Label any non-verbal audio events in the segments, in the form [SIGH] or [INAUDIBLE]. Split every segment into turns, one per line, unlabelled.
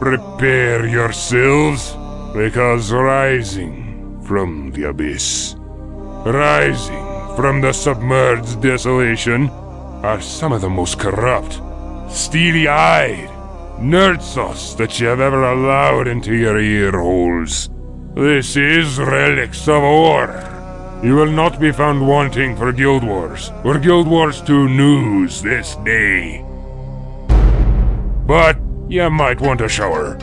Prepare yourselves, because rising from the abyss, rising from the submerged desolation, are some of the most corrupt, steely eyed nerdsos that you have ever allowed into your ear holes. This is Relics of Orr. You will not be found wanting for Guild Wars or Guild Wars 2 news this day. But you might want a shower.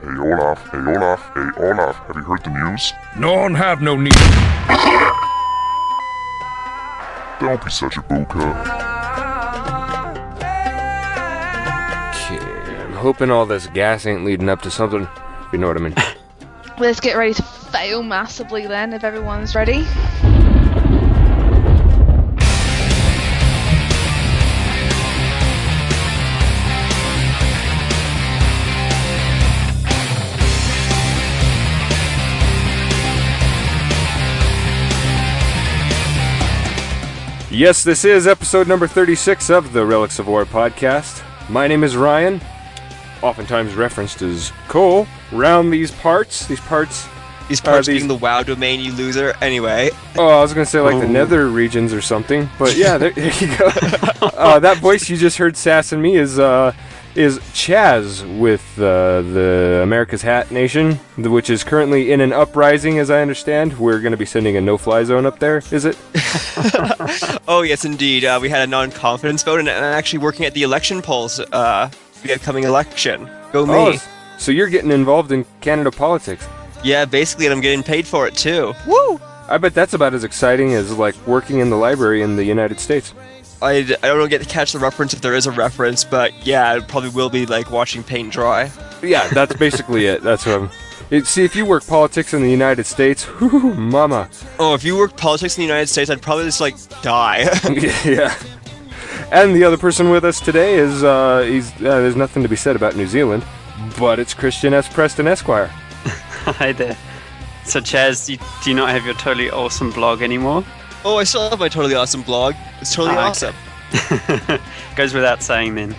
Hey Olaf, hey Olaf, hey Olaf, have you heard the news?
No one have no need.
Don't be such a buka.
Okay, I'm hoping all this gas ain't leading up to something. You know what I mean. [LAUGHS]
Let's get ready to fail massively then, if everyone's ready.
Yes, this is episode number 36 of the Relics of Orr podcast. My name is Ryan, oftentimes referenced as Cole. Round these parts, these parts.
These parts
these-
being the WoW domain, you loser. Anyway,
Oh, I was gonna say like the nether regions or something, but yeah, there, there you go. [LAUGHS] uh, that voice you just heard sassing me is uh, is Chaz with uh, the America's Hat Nation, which is currently in an uprising, as I understand. We're gonna be sending a no-fly zone up there. Is it? [LAUGHS]
oh yes, indeed. Uh, we had a non-confidence vote, and I'm actually working at the election polls uh, for the upcoming election. Go me!
Oh, so you're getting involved in Canada politics.
Yeah, basically, and I'm getting paid for it too. Woo!
I bet that's about as exciting as like working in the library in the United States.
I, I don't get to catch the reference if there is a reference, but yeah, it probably will be like watching paint dry.
Yeah, that's basically it. That's what I'm. It, see, if you work politics in the United States, [LAUGHS] whoo, mama.
Oh, if you work politics in the United States, I'd probably just like die. [LAUGHS] [LAUGHS]
yeah. And the other person with us today is uh, he's uh, there's nothing to be said about New Zealand, but it's Christian S. Preston Esquire. [LAUGHS]
Hi there. So, Chaz, do you, do you not have your totally awesome blog anymore?
oh, I still have my totally awesome blog. It's totally
Ah,
awesome. [LAUGHS]
Goes without saying then.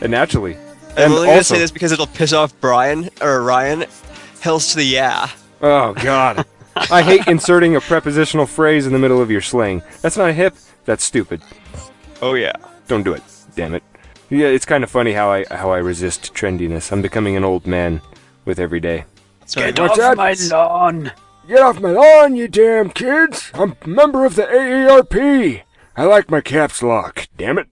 And naturally,
I'm only gonna say this because it'll piss off Brian or Ryan. Hills to the yeah.
oh god, [LAUGHS] I hate inserting a prepositional phrase in the middle of your slang. That's not hip. That's stupid.
Oh yeah.
Don't do it. Damn it. Yeah, it's kind of funny how I how I resist trendiness. I'm becoming an old man with every day.
Sorry,
What's that?
my lawn!
Get off my lawn, you damn kids! I'm a member of the AARP! I like my caps lock, damn it.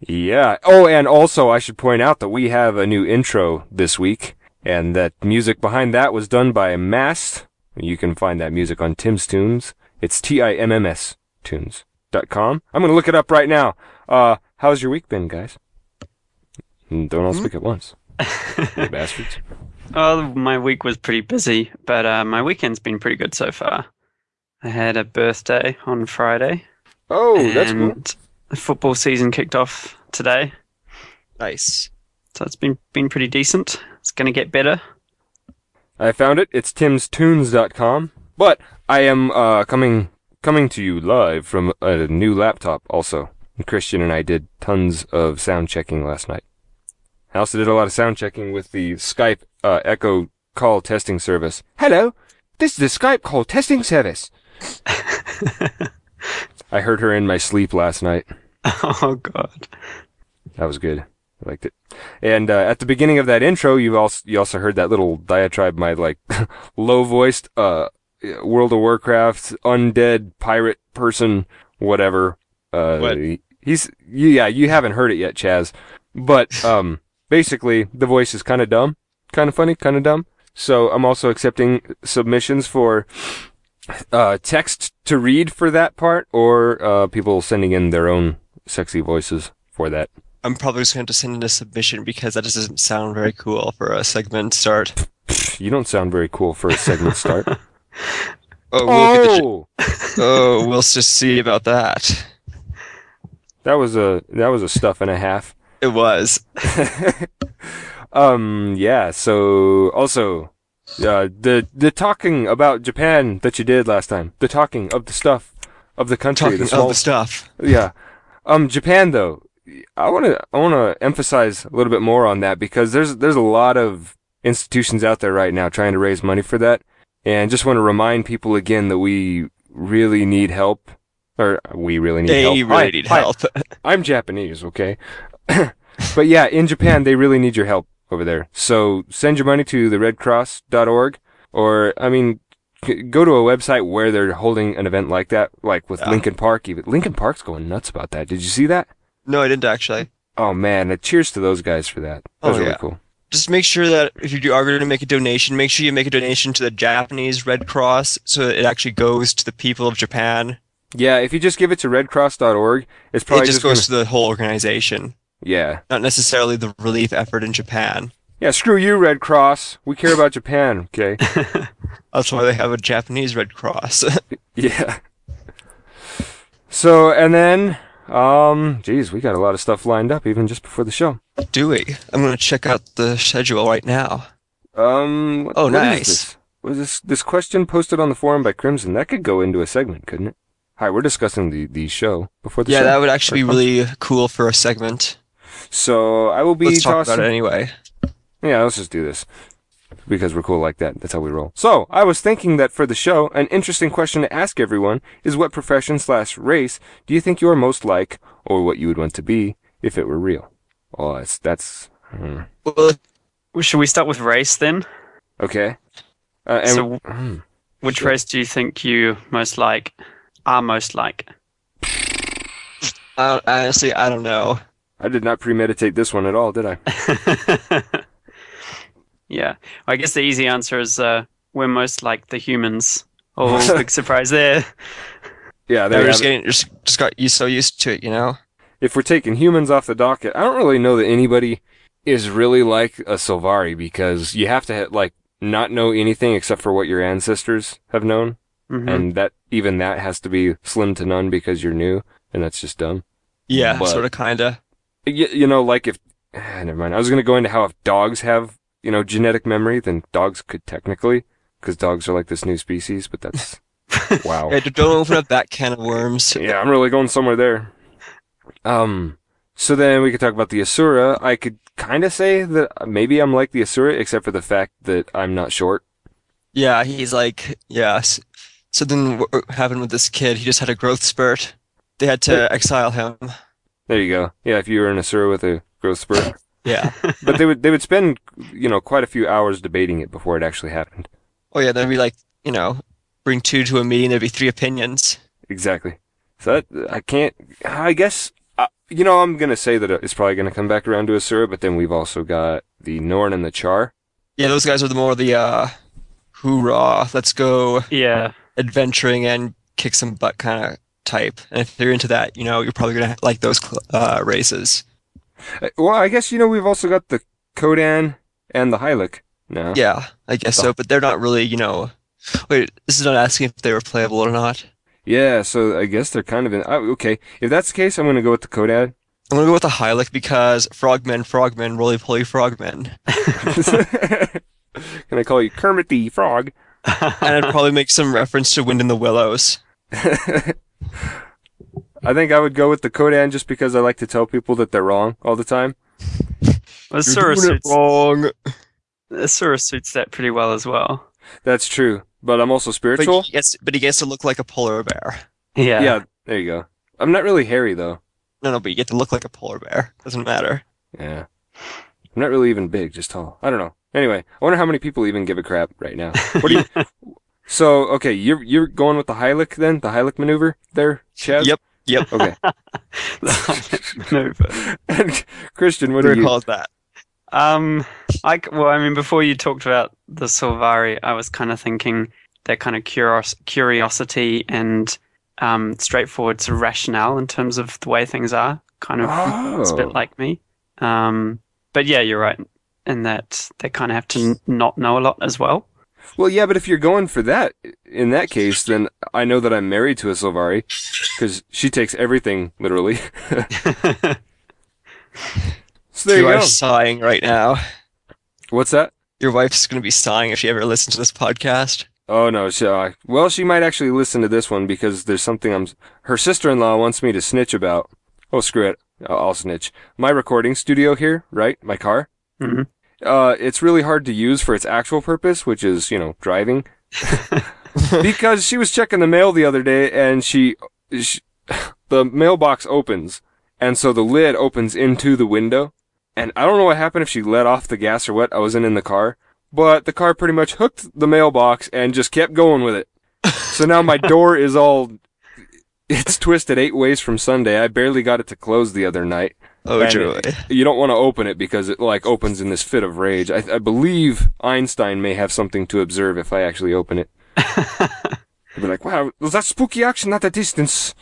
Yeah. Oh, and also I should point out that we have a new intro this week, and that music behind that was done by Mast. You can find that music on Tim's Tunes. It's T-I-M-M-S tunes.com. I'm gonna look it up right now. Uh, how's your week been, guys? Mm, Don't all speak at once. [LAUGHS] you bastards.
Oh, my week was pretty busy, but uh, my weekend's been pretty good so far. I had a birthday on Friday,
Oh, that's cool.
and the football season kicked off today,
Nice.
so it's been been pretty decent. It's gonna get better.
I found it. It's timstunes.com. But I am uh, coming coming to you live from a new laptop also. Christian and I did tons of sound checking last night. I also did a lot of sound checking with the Skype uh, Echo call testing service. Hello, this is the Skype call testing service. [LAUGHS] I heard her in my sleep last night.
oh God.
That was good. I liked it. And uh, at the beginning of that intro, you also you also heard that little diatribe, my like [LAUGHS] low voiced uh, World of Warcraft undead pirate person, whatever. Uh,
What?
He's yeah, you haven't heard it yet, Chaz. But um, basically, the voice is kind of dumb, kind of funny, kind of dumb. So I'm also accepting submissions for uh, text to read for that part, or uh, people sending in their own sexy voices for that.
I'm probably just going to send in a submission because that just doesn't sound very cool for a segment start.
You don't sound very cool for a segment start. [LAUGHS]
Oh, we'll get the
oh,
oh, we'll just see about that.
that was a that was a stuff and a half.
It was. [LAUGHS]
um, yeah. So also, Uh, the the talking about Japan that you did last time. The talking of the stuff of the country.
Talking
the
of the stuff.
yeah. Um, Japan though, I want to I want to emphasize a little bit more on that because there's there's a lot of institutions out there right now trying to raise money for that, and just want to remind people again that we really need help, or we really need
They
help.
really
I-
need
I-
help. [LAUGHS]
I'm Japanese, okay? [COUGHS] but yeah, in Japan, they really need your help over there. So send your money to the redcross.org or, I mean, go to a website where they're holding an event like that, like with
Yeah.
Linkin Park. Even Linkin Park's going nuts about that. Did you see that?
no, I didn't actually.
Oh man, uh, cheers to those guys for that. That was
Oh,
really
yeah.
cool.
Just make sure that if you are going to make a donation, make sure you make a donation to the Japanese Red Cross so that it actually goes to the people of Japan.
Yeah, if you just give it to redcross.org, it's probably
it just
gonna-
goes to the whole organization,
yeah.
not necessarily the relief effort in Japan.
Yeah, screw you, Red Cross. We care about Japan, okay? [LAUGHS]
That's why they have a Japanese Red Cross. [LAUGHS]
Yeah. So, and then, um, geez, we got a lot of stuff lined up even just before the show.
do we? I'm going to check out the schedule right now.
Um, what-
Oh,
what
nice.
Was this this question posted on the forum by Crimson? That could go into a segment, couldn't it? Hi, we're discussing the the show before the
yeah,
show.
Yeah, that would actually be really cool for a segment.
So I will be
Let's talk
tossing.
about it anyway.
Yeah, let's just do this. Because we're cool like that. That's how we roll. So, I was thinking that for the show, an interesting question to ask everyone is what profession slash race do you think you're most like, or what you would want to be if it were real? Oh, that's, that's, hmm.
Well,
Well, Should we start with race then?
okay. Uh, and,
So-
hmm.
Which
Sure.
race do you think you most like? Are most like?
I, honestly, I don't know.
I did not premeditate this one at all, did I? [LAUGHS]
yeah. I guess the easy answer is uh, we're most like the humans. Oh, [LAUGHS] big surprise there.
Yeah,
They're
there you
just
have it.
getting just just got you so used to it, you know.
If we're taking humans off the docket, I don't really know that anybody is really like a Sylvari because you have to like not know anything except for what your ancestors have known.
Mhm.
and that even that has to be slim to none because you're new, and that's just dumb.
Yeah,
But-
sort of, kinda.
You, you know, like if [SIGHS] never mind. I was gonna go into how if dogs have you know genetic memory, then dogs could technically, because dogs are like this new species. But that's [LAUGHS] wow.
Yeah, don't open up that can of worms. [LAUGHS]
yeah, I'm really going somewhere there. Um, so then we could talk about the Asura. I could kind of say that maybe I'm like the Asura, except for the fact that I'm not short.
Yeah, he's like, yes. So then what happened with this kid? He just had a growth spurt. They had to exile him.
There you go. Yeah, if you were in a Asura with a growth spurt. [LAUGHS]
Yeah. [LAUGHS]
but they would they would spend you know quite a few hours debating it before it actually happened.
Oh yeah, there'd be like, you know, bring two to a meeting. There'd be three opinions.
Exactly. So that I can't. I guess uh, you know I'm gonna say that it's probably gonna come back around to a Asura, but then we've also got the Norn and the Char.
Yeah, those guys are the more the uh, hoorah, let's go
Yeah.
adventuring and kick some butt kind of type. And if you're into that, you know, you're probably gonna like those uh, races.
Uh, Well, I guess you know we've also got the Kodan and the Hylek now.
Yeah, I guess so. But they're not really, you know. Wait, this is not asking if they were playable or not.
Yeah. So I guess they're kind of in. Oh, okay. If that's the case, I'm gonna go with the Kodan.
I'm gonna go with the Hylek because frogmen, frogmen, roly poly frogmen. [LAUGHS]
Can I call you Kermit the Frog? [LAUGHS]
and I'd probably make some reference to Wind in the Willows. [LAUGHS]
I think I would go with the Kodan just because I like to tell people that they're wrong all the time.
Asura
You're doing it
suits,
wrong.
Asura suits that pretty well as well.
That's true. But I'm also
But
spiritual.
he, gets, but he gets to look like a polar bear.
Yeah.
yeah, there you go. I'm not really hairy though.
No, no, but you get to look like a polar bear. Doesn't matter.
Yeah. I'm not really even big, just tall. I don't know. Anyway, I wonder how many people even give a crap right now. What do you? [LAUGHS] so okay, you're you're going with the Hylek then, the Hylek maneuver there, Chaz.
Yep, yep.
Okay. [LAUGHS]
Maneuver.
and Christian, what
What
do
do
you?
call that?
Um, I well, I mean, before you talked about the Sylvari, I was kind of thinking that kind of curios- curiosity and um, straightforward sort of rationale in terms of the way things are. Kind of, it's a
Oh.
bit like me. Um, but yeah, you're right in that they kind of have to n- not know a lot as well.
Well, yeah, but if you're going for that, in that case, then I know that I'm married to a Sylvari because she takes everything literally. [LAUGHS] so there you
you
go.
sighing right now.
What's that?
Your wife's gonna be sighing if she ever listens to this podcast.
Oh no, she, uh, well, she might actually listen to this one because there's something I'm. Her sister-in-law wants me to snitch about. Oh, screw it. I'll, I'll snitch. My recording studio here, right? My car.
Mhm.
Uh, it's really hard to use for its actual purpose, which is you know driving. [LAUGHS] because she was checking the mail the other day and she, she [SIGHS] the mailbox opens and so the lid opens into the window and I don't know what happened if she let off the gas or what. I wasn't in the car, but the car pretty much hooked the mailbox and just kept going with it. so now my [LAUGHS] door is all it's twisted eight ways from Sunday. I barely got it to close the other night.
Oh
And
joy.
You don't want to open it because it like opens in this fit of rage. I, I believe Einstein may have something to observe if I actually open it. He'd [LAUGHS] be like, "Wow, was that spooky action at a distance?"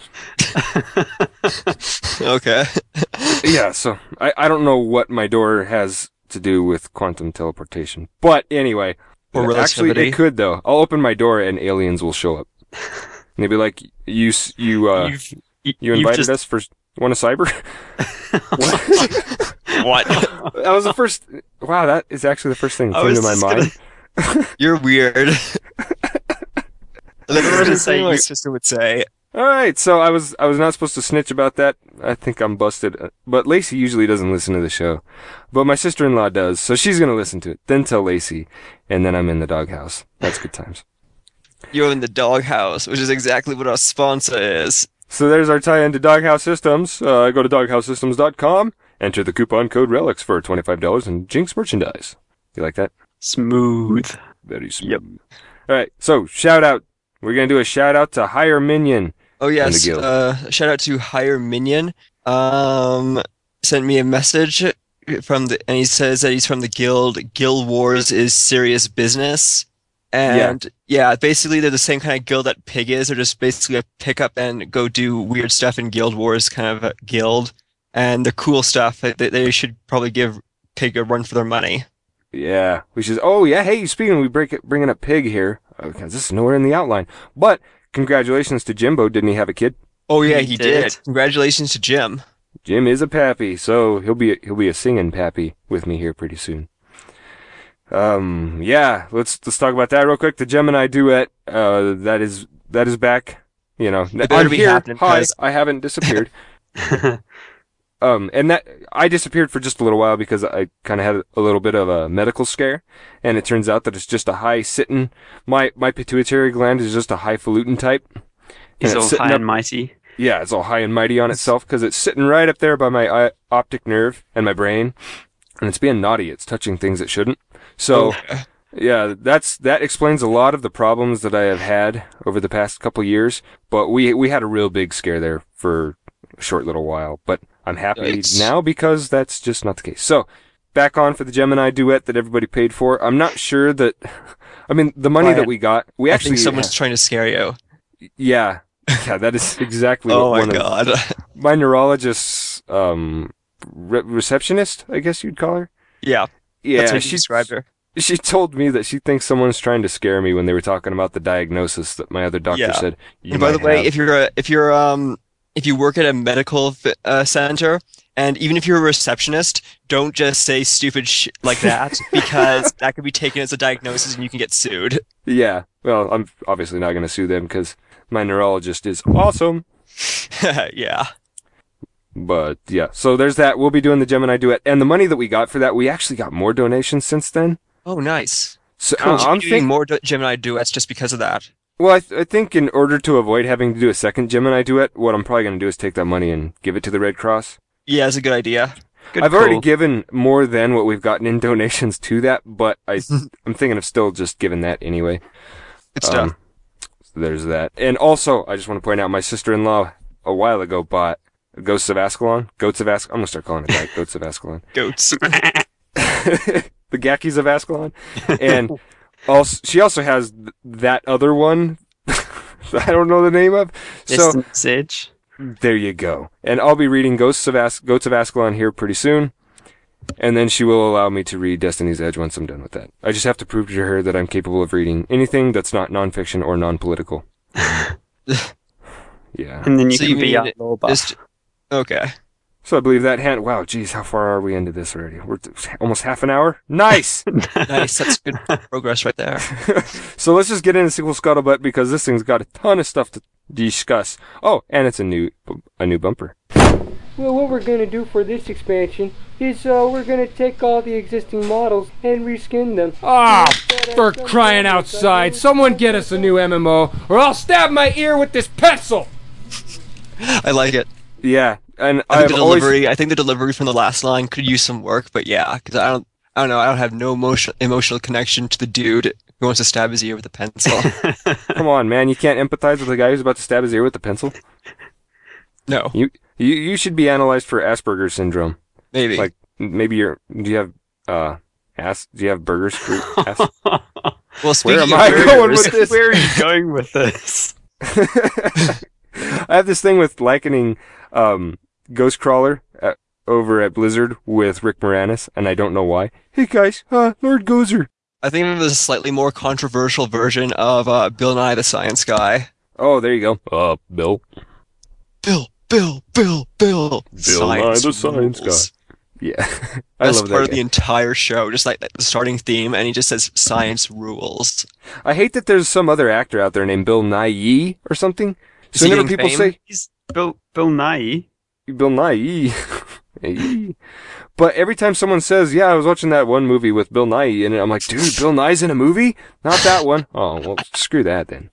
[LAUGHS]
Okay. [LAUGHS]
yeah, so I, I don't know what my door has to do with quantum teleportation. But anyway,
Or
actually
relativity.
it could though. I'll open my door and aliens will show up. And they'd be like, "You you uh
you've,
you invited
just,
us for one a cyber?" [LAUGHS]
what?
that was the first. Wow, that is actually the first thing that came to my
just
mind. [LAUGHS]
You're weird. That's
gonna say
thing my sister would say.
All right, so I was I was not supposed to snitch about that. I think I'm busted. Uh, But Lacey usually doesn't listen to the show, but my sister-in-law does, so she's gonna listen to it. Then tell Lacey, and then I'm in the doghouse. That's good times.
You're in the doghouse, which is exactly what our sponsor is.
So there's our tie-in to Doghouse Systems. Uh, go to doghousesystems.com, enter the coupon code RELICS for $25 in Jinx merchandise. You like that?
smooth.
Very smooth. Yep. All right, so shout out. We're gonna do a shout out to Higher Minion.
Oh yes. Uh, shout out to Higher Minion. Um, sent me a message from the, and he says that he's from the guild. Guild Wars is serious business. And yeah. basically they're the same kind of guild that Pig is. They're just basically a pick up and go do weird stuff in Guild Wars kind of a guild. And the cool stuff they, they should probably give Pig a run for their money.
Yeah, we should. Oh yeah, hey, speaking, of, we break it, bringing up Pig here uh, because this is nowhere in the outline. But congratulations to Jimbo. Didn't he have a kid?
Oh yeah,
He
he,
did.
did. Congratulations to Jim.
Jim is a pappy, so he'll be he'll be a singing pappy with me here pretty soon. Um, yeah, let's let's talk about that real quick. The Gemini duet, uh, that is that is back. You know, I'm here.
happening,
Hi, I haven't disappeared. [LAUGHS] Um, and that I disappeared for just a little while because I kind of had a little bit of a medical scare, and it turns out that it's just a high sitting. My my pituitary gland is just a highfalutin type. It's
all high
up-
and mighty.
yeah, it's all high and mighty on itself because it's sitting right up there by my eye, optic nerve and my brain, and it's being naughty. It's touching things it shouldn't. So. Yeah, that's that explains a lot of the problems that I have had over the past couple years. But we we had a real big scare there for a short little while. But I'm happy
Yikes.
now because that's just not the case. So back on for the Gemini duet that everybody paid for. I'm not sure that. [LAUGHS] I mean, the money
Quiet.
that we got, we
I
actually
think someone's trying to scare you. [LAUGHS]
yeah. Yeah, that is exactly [LAUGHS]
Oh
what
my
one of
god.
my neurologist's um re- receptionist, I guess you'd call her.
yeah,
Yeah,
that's how
she
described her.
she told me that she thinks someone's trying to scare me when they were talking about the diagnosis that my other doctor
Yeah.
said.
And by the way,
have."
if you're a, if you're um if you work at a medical uh, center and even if you're a receptionist, don't just say stupid shit like that [LAUGHS] because that could be taken as a diagnosis and you can get sued.
yeah, well, I'm obviously not going to sue them because my neurologist is awesome. [LAUGHS]
yeah.
But yeah, so there's that. We'll be doing the Gemini duet, and the money that we got for that, we actually got more donations since then.
Oh, nice.
So
Cool.
uh, I'm
doing
thinking.
more du- Gemini duets just because of that.
Well, I, th- I think in order to avoid having to do a second Gemini duet, what I'm probably going to do is take that money and give it to the Red Cross.
Yeah, it's a good idea.
Good
I've already given more than what we've gotten in [LAUGHS] donations to that, but I, [LAUGHS] I'm thinking of still just giving that anyway.
Good stuff.
Um, so there's that. And also, I just want to point out my sister-in-law a while ago bought Ghosts of Ascalon. Goats of Ascalon. I'm going to start calling it that. Goats of Ascalon. [LAUGHS]
Goats. [LAUGHS]
the Gakis of Ascalon. And also, she also has th- that other one. [LAUGHS] I don't know the name of. So
Destiny's Edge.
there you go. And I'll be reading Ghosts of As- Goats of Ascalon here pretty soon. And then she will allow me to read Destiny's Edge once I'm done with that. I just have to prove to her that I'm capable of reading anything that's not nonfiction or non-political. yeah.
And then you
So
can
you
be
mean
our law buff.
Just- okay.
So I believe that hand. Wow, geez, how far are we into this already? We're t- almost half an hour. Nice. [LAUGHS]
Nice. That's good progress right there. [LAUGHS]
so let's just get into sequel scuttlebutt because this thing's got a ton of stuff to discuss. Oh, and it's a new a new bumper.
Well, what we're gonna do for this expansion is uh, we're gonna take all the existing models and reskin them.
Ah,
Instead
for crying outside! Someone get us a new MMO, or I'll stab my ear with this pencil.
I like it.
Yeah, and
I think
I've
the
always
delivery. I think the delivery from the last line could use some work, but yeah, because I don't. I don't know. I don't have no emotional emotional connection to the dude who wants to stab his ear with a pencil. [LAUGHS]
come on, man. You can't empathize with the guy who's about to stab his ear with a pencil.
no,
You you you should be analyzed for Asperger's syndrome.
maybe.
Like maybe you're. Do you have uh ass? Do you have burgers? Fruit? [LAUGHS] Ass?
well, speaking
am
of
I
burgers,
going with [LAUGHS] this?
Where are you going with this?
I have this thing with likening um, Ghostcrawler at, over at Blizzard with Rick Moranis, and I don't know why. Hey guys, uh, Lord Gozer.
I think it was a slightly more controversial version of uh, Bill Nye the Science Guy.
Oh, there you go. Uh, Bill.
Bill, Bill, Bill, Bill.
Bill Nye the Science
rules.
Yeah, [LAUGHS] I
That's
love
part
that.
of the entire show, just like the starting theme, and he just says "Science rules."
I hate that there's some other actor out there named Bill Nye or something.
Is
So whenever people
fame?
say
He's Bill Bill Nye.
Bill Nye. Hey. but every time someone says, "Yeah, I was watching that one movie with Bill Nye," in it, I'm like, "Dude, Bill Nye's in a movie? Not that one." Oh, well, screw that then.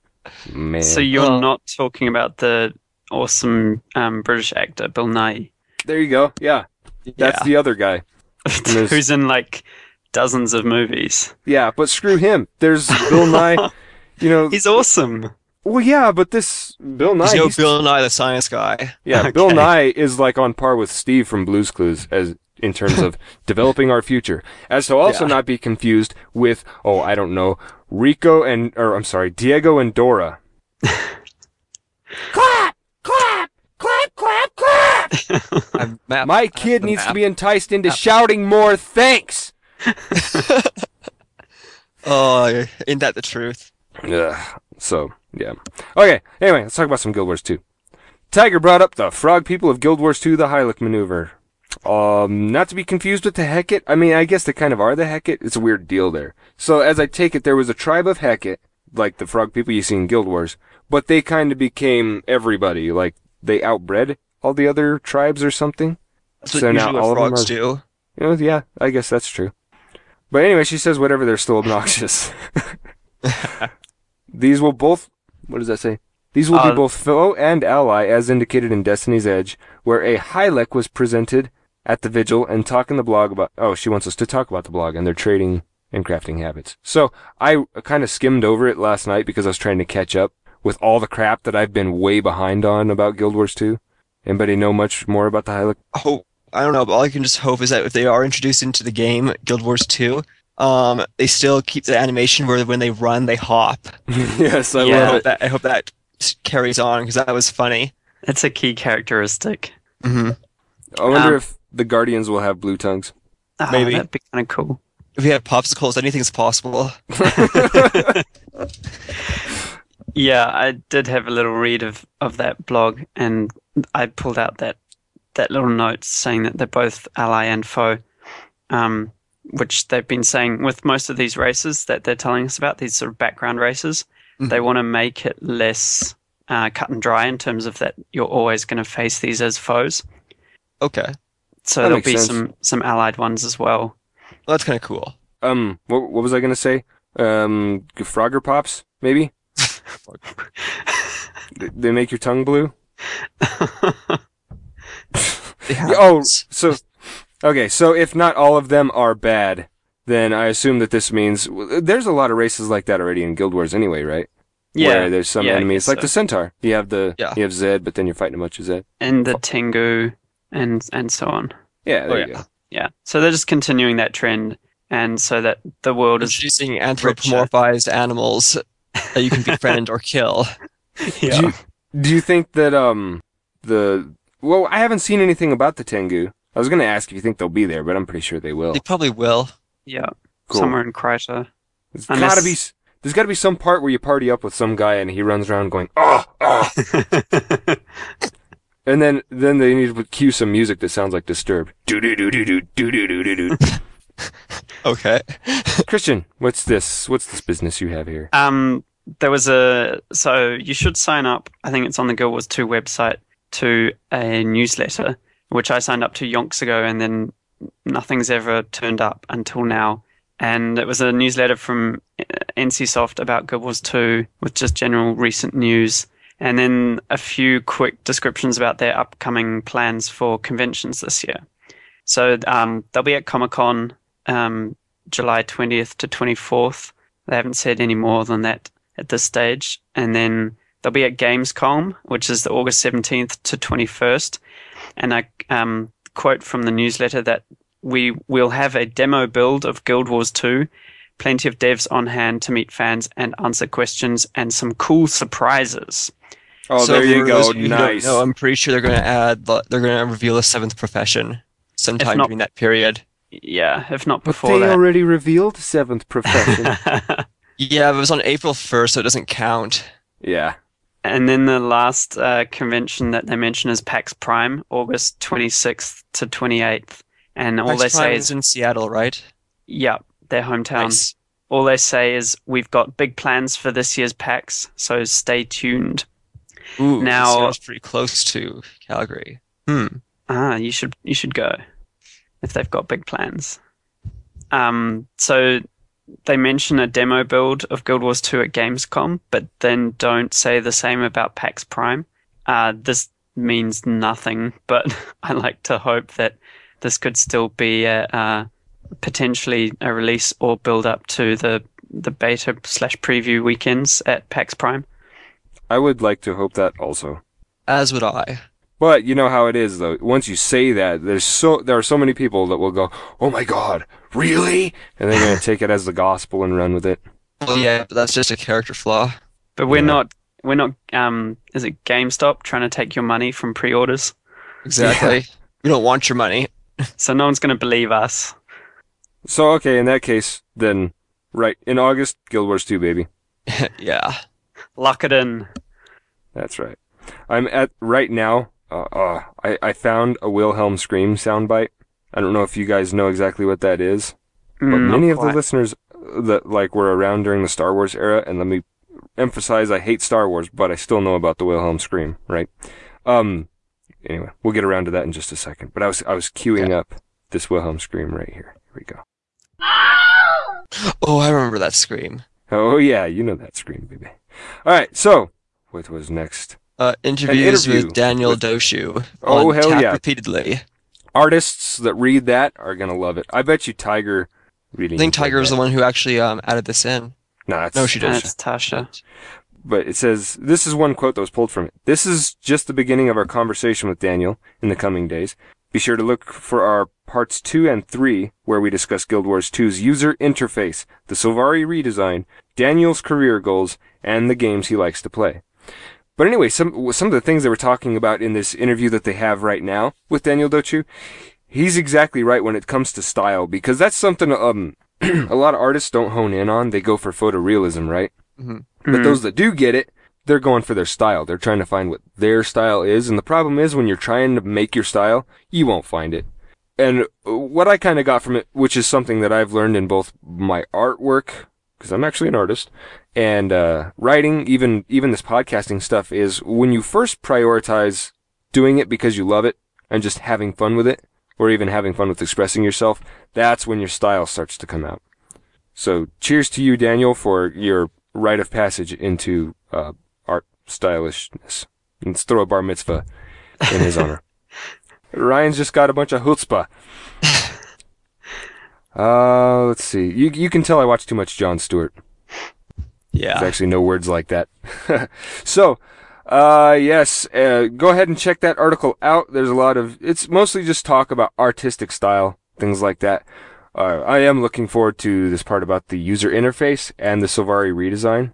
Man.
So you're
Oh.
not talking about the awesome um, British actor Bill Nye,
there you go. Yeah, that's
yeah.
the other guy. [LAUGHS]
who's in like dozens of movies.
Yeah, but screw him. There's Bill Nye. [LAUGHS] You know,
He's awesome.
Well, yeah, but this Bill Nye.
He's no Bill Nye the Science Guy.
yeah, [LAUGHS] Bill Nye is like on par with Steve from Blue's Clues as in terms of [LAUGHS] developing our future. As to also
Yeah.
not be confused with oh, I don't know, Rico and or I'm sorry, Diego and Dora. [LAUGHS] clap, clap, clap, clap, clap.
Map-
My kid needs to be enticed into shouting more thanks.
Oh, ain't that the truth?
Ugh. So, yeah. Okay, anyway, let's talk about some Guild Wars 2. Tiger brought up the frog people of Guild Wars 2, the Hylek maneuver. Um, not to be confused with the Heket. I mean, I guess they kind of are the Heket. It's a weird deal there. So, as I take it, there was a tribe of Heket, like the frog people you see in Guild Wars, but they kind of became everybody. Like, they outbred all the other tribes or something.
That's
So now
usually
all
what
of them are-
do.
You know, yeah, I guess that's true. But anyway, she says whatever, they're still obnoxious. [LAUGHS] [LAUGHS] These will both, what does that say? These will
Uh,
be both foe and ally, as indicated in Destiny's Edge, where a Hylek was presented at the vigil and talking the blog about, oh, she wants us to talk about the blog and their trading and crafting habits. So I kind of skimmed over it last night because I was trying to catch up with all the crap that I've been way behind on about Guild Wars 2. Anybody know much more about the Hylek?
Oh, I don't know, but all I can just hope is that if they are introduced into the game, Guild Wars 2, um, they still keep the animation where when they run, they hop. [LAUGHS]
yes, I
I
Yeah.
hope that I hope that carries on because that was funny.
That's a key characteristic.
hmm
I wonder
Um,
if the Guardians will have blue tongues.
Oh,
Maybe.
that'd be kind of cool.
If we have popsicles, anything's possible. [LAUGHS] [LAUGHS]
Yeah, I did have a little read of, of that blog, and I pulled out that that little note saying that they're both ally and foe, um, which they've been saying with most of these races that they're telling us about these sort of background races. They
Mhm.
want to make it less uh, cut and dry in terms of that you're always going to face these as foes.
Okay,
So
That
there'll be
sense.
some some allied ones as well.
well, that's kind of cool.
Um, what, what was I gonna say? Um, Frogger pops, maybe? [LAUGHS] They- They make your tongue blue? [LAUGHS] [LAUGHS] Yeah, oh, so, okay, so if not all of them are bad, then I assume that this means, there's a lot of races like that already in Guild Wars anyway, right?
yeah,
Where there's some
yeah,
enemies, like
so.
the Centaur. You have the,
Yeah.
you have Zed, but then you're fighting a bunch of Zed.
and the Tengu, and and so on.
Yeah, there
Oh,
you
yeah.
go.
Yeah. So they're just continuing that trend, and so that the world is
introducing anthropomorphized animals that you can befriend or kill. Yeah. [LAUGHS]
Do you, do you think that um the well I haven't seen anything about the Tengu. I was gonna ask if you think they'll be there, but I'm pretty sure they will.
They probably will.
yeah
Cool.
somewhere in Kryta.
There's
unless-
gotta be there's gotta be some part where you party up with some guy and he runs around going oh oh, [LAUGHS] And then then they need to cue some music that sounds like Disturbed. Do do do do do do do do do do. [LAUGHS]
Okay.
Christian, what's this? What's this business you have here?
Um, there was a so you should sign up. I think it's on the Guild Wars Two website to a newsletter, which I signed up to yonks ago, and then nothing's ever turned up until now. And it was a newsletter from uh, NCSoft about Wars Two with just general recent news, and then a few quick descriptions about their upcoming plans for conventions this year. So um, they'll be at Comic Con um, July 20th to 24th. They haven't said any more than that at this stage. And then they'll be at Gamescom, which is the August 17th to 21st. And I um, quote from the newsletter that we will have a demo build of Guild Wars 2, plenty of devs on hand to meet fans and answer questions, and some cool surprises.
Oh,
So
there you go.
those you
Nice.
know, I'm pretty sure they're going to add. They're going to reveal a seventh profession sometime
not-
during that period.
Yeah, if not
But
before
they
that.
already revealed seventh [LAUGHS] profession. [LAUGHS]
Yeah, but it was on April 1st, so it doesn't count.
yeah.
And then the last uh, convention that they mention is PAX Prime, August 26th to 28th. And all
PAX
they say
Prime
is,
is in Seattle, right?
yeah, their hometown.
Nice.
All they say is, we've got big plans for this year's PAX, so stay tuned.
Ooh,
Now-
Seattle's pretty close to Calgary. Hmm.
Ah, you should you should go if they've got big plans. Um, so they mention a demo build of Guild Wars 2 at Gamescom, but then don't say the same about PAX Prime. Uh, this means nothing, [LAUGHS] but I like to hope that this could still be a, uh, potentially a release or build up to the the beta slash preview weekends at PAX Prime.
I would like to hope that also.
As would I.
But you know how it is though. Once you say that, there's so there are so many people that will go, "Oh my god, really?" And they're gonna take it as the gospel and run with it.
Well, yeah, but that's just a character flaw.
But we're
Yeah.
not we're not um is it GameStop trying to take your money from pre-orders?
Exactly. We [LAUGHS] don't want your money. [LAUGHS]
So no one's going to believe us.
So okay, in that case, then right in August, Guild Wars 2, baby. [LAUGHS]
yeah.
Lock it in.
That's right. I'm at right now. Uh, uh, I I found a Wilhelm scream soundbite. I don't know if you guys know exactly what that is, but
Mm,
many of the listeners that like were around during the Star Wars era, and let me emphasize, I hate Star Wars, but I still know about the Wilhelm scream, right? Um. Anyway, we'll get around to that in just a second. But I was I was queuing up this Wilhelm scream right here. Here we go.
Oh, I remember that scream.
Oh yeah, you know that scream, baby. All right, so what was next?
Uh, interviews
interview
with Daniel
with-
Dociu.
Oh,
on
hell
tap
yeah.
Repeatedly.
Artists that read that are gonna love it. I bet you Tiger really.
I think Tiger was the one who actually um, added this in.
No, it's,
No, she didn't.
That's Tasha.
But it says this is one quote that was pulled from it. This is just the beginning of our conversation with Daniel in the coming days. Be sure to look for our parts two and three, where we discuss Guild Wars 2's user interface, the Sylvari redesign, Daniel's career goals, and the games he likes to play. But anyway, some some of the things they were talking about in this interview that they have right now with Daniel Dociu, he's exactly right when it comes to style because that's something um [CLEARS THROAT] a lot of artists don't hone in on. They go for photorealism, right? But those that do get it, they're going for their style. They're trying to find what their style is. And the problem is when you're trying to make your style, you won't find it. And uh, what I kind of got from it, which is something that I've learned in both my artwork, because I'm actually an artist, and uh, writing, even even this podcasting stuff, is when you first prioritize doing it because you love it and just having fun with it, or even having fun with expressing yourself, that's when your style starts to come out. So cheers to you, Daniel, for your rite of passage into uh, art stylishness. Let's throw a bar mitzvah in his [LAUGHS] honor. Ryan's just got a bunch of chutzpah. [LAUGHS] Uh, let's see. You you can tell I watch too much Jon Stewart.
Yeah.
There's actually no words like that. [LAUGHS] so, uh, yes, uh, go ahead and check that article out. There's a lot of, it's mostly just talk about artistic style, things like that. Uh, I am looking forward to this part about the user interface and the Sylvari redesign.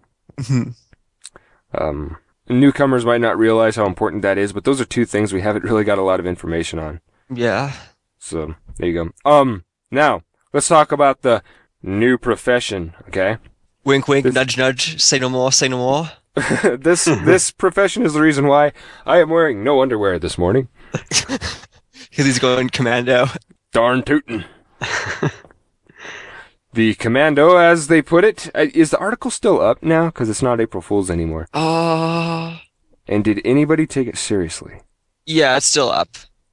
um, newcomers might not realize how important that is, but those are two things we haven't [LAUGHS] really got a lot of information on.
Yeah.
So, there you go. Um, now, let's talk about the new profession, okay?
Wink, wink,
This-
nudge, nudge. Say no more. Say no more. [LAUGHS]
this [LAUGHS] this profession is the reason why I am wearing no underwear this morning.
Because [LAUGHS] he's going commando.
Darn tootin'. the commando, as they put it, uh, the article still up now? Because it's not April Fool's anymore.
Oh.
And did anybody take it seriously?
Yeah, it's still up.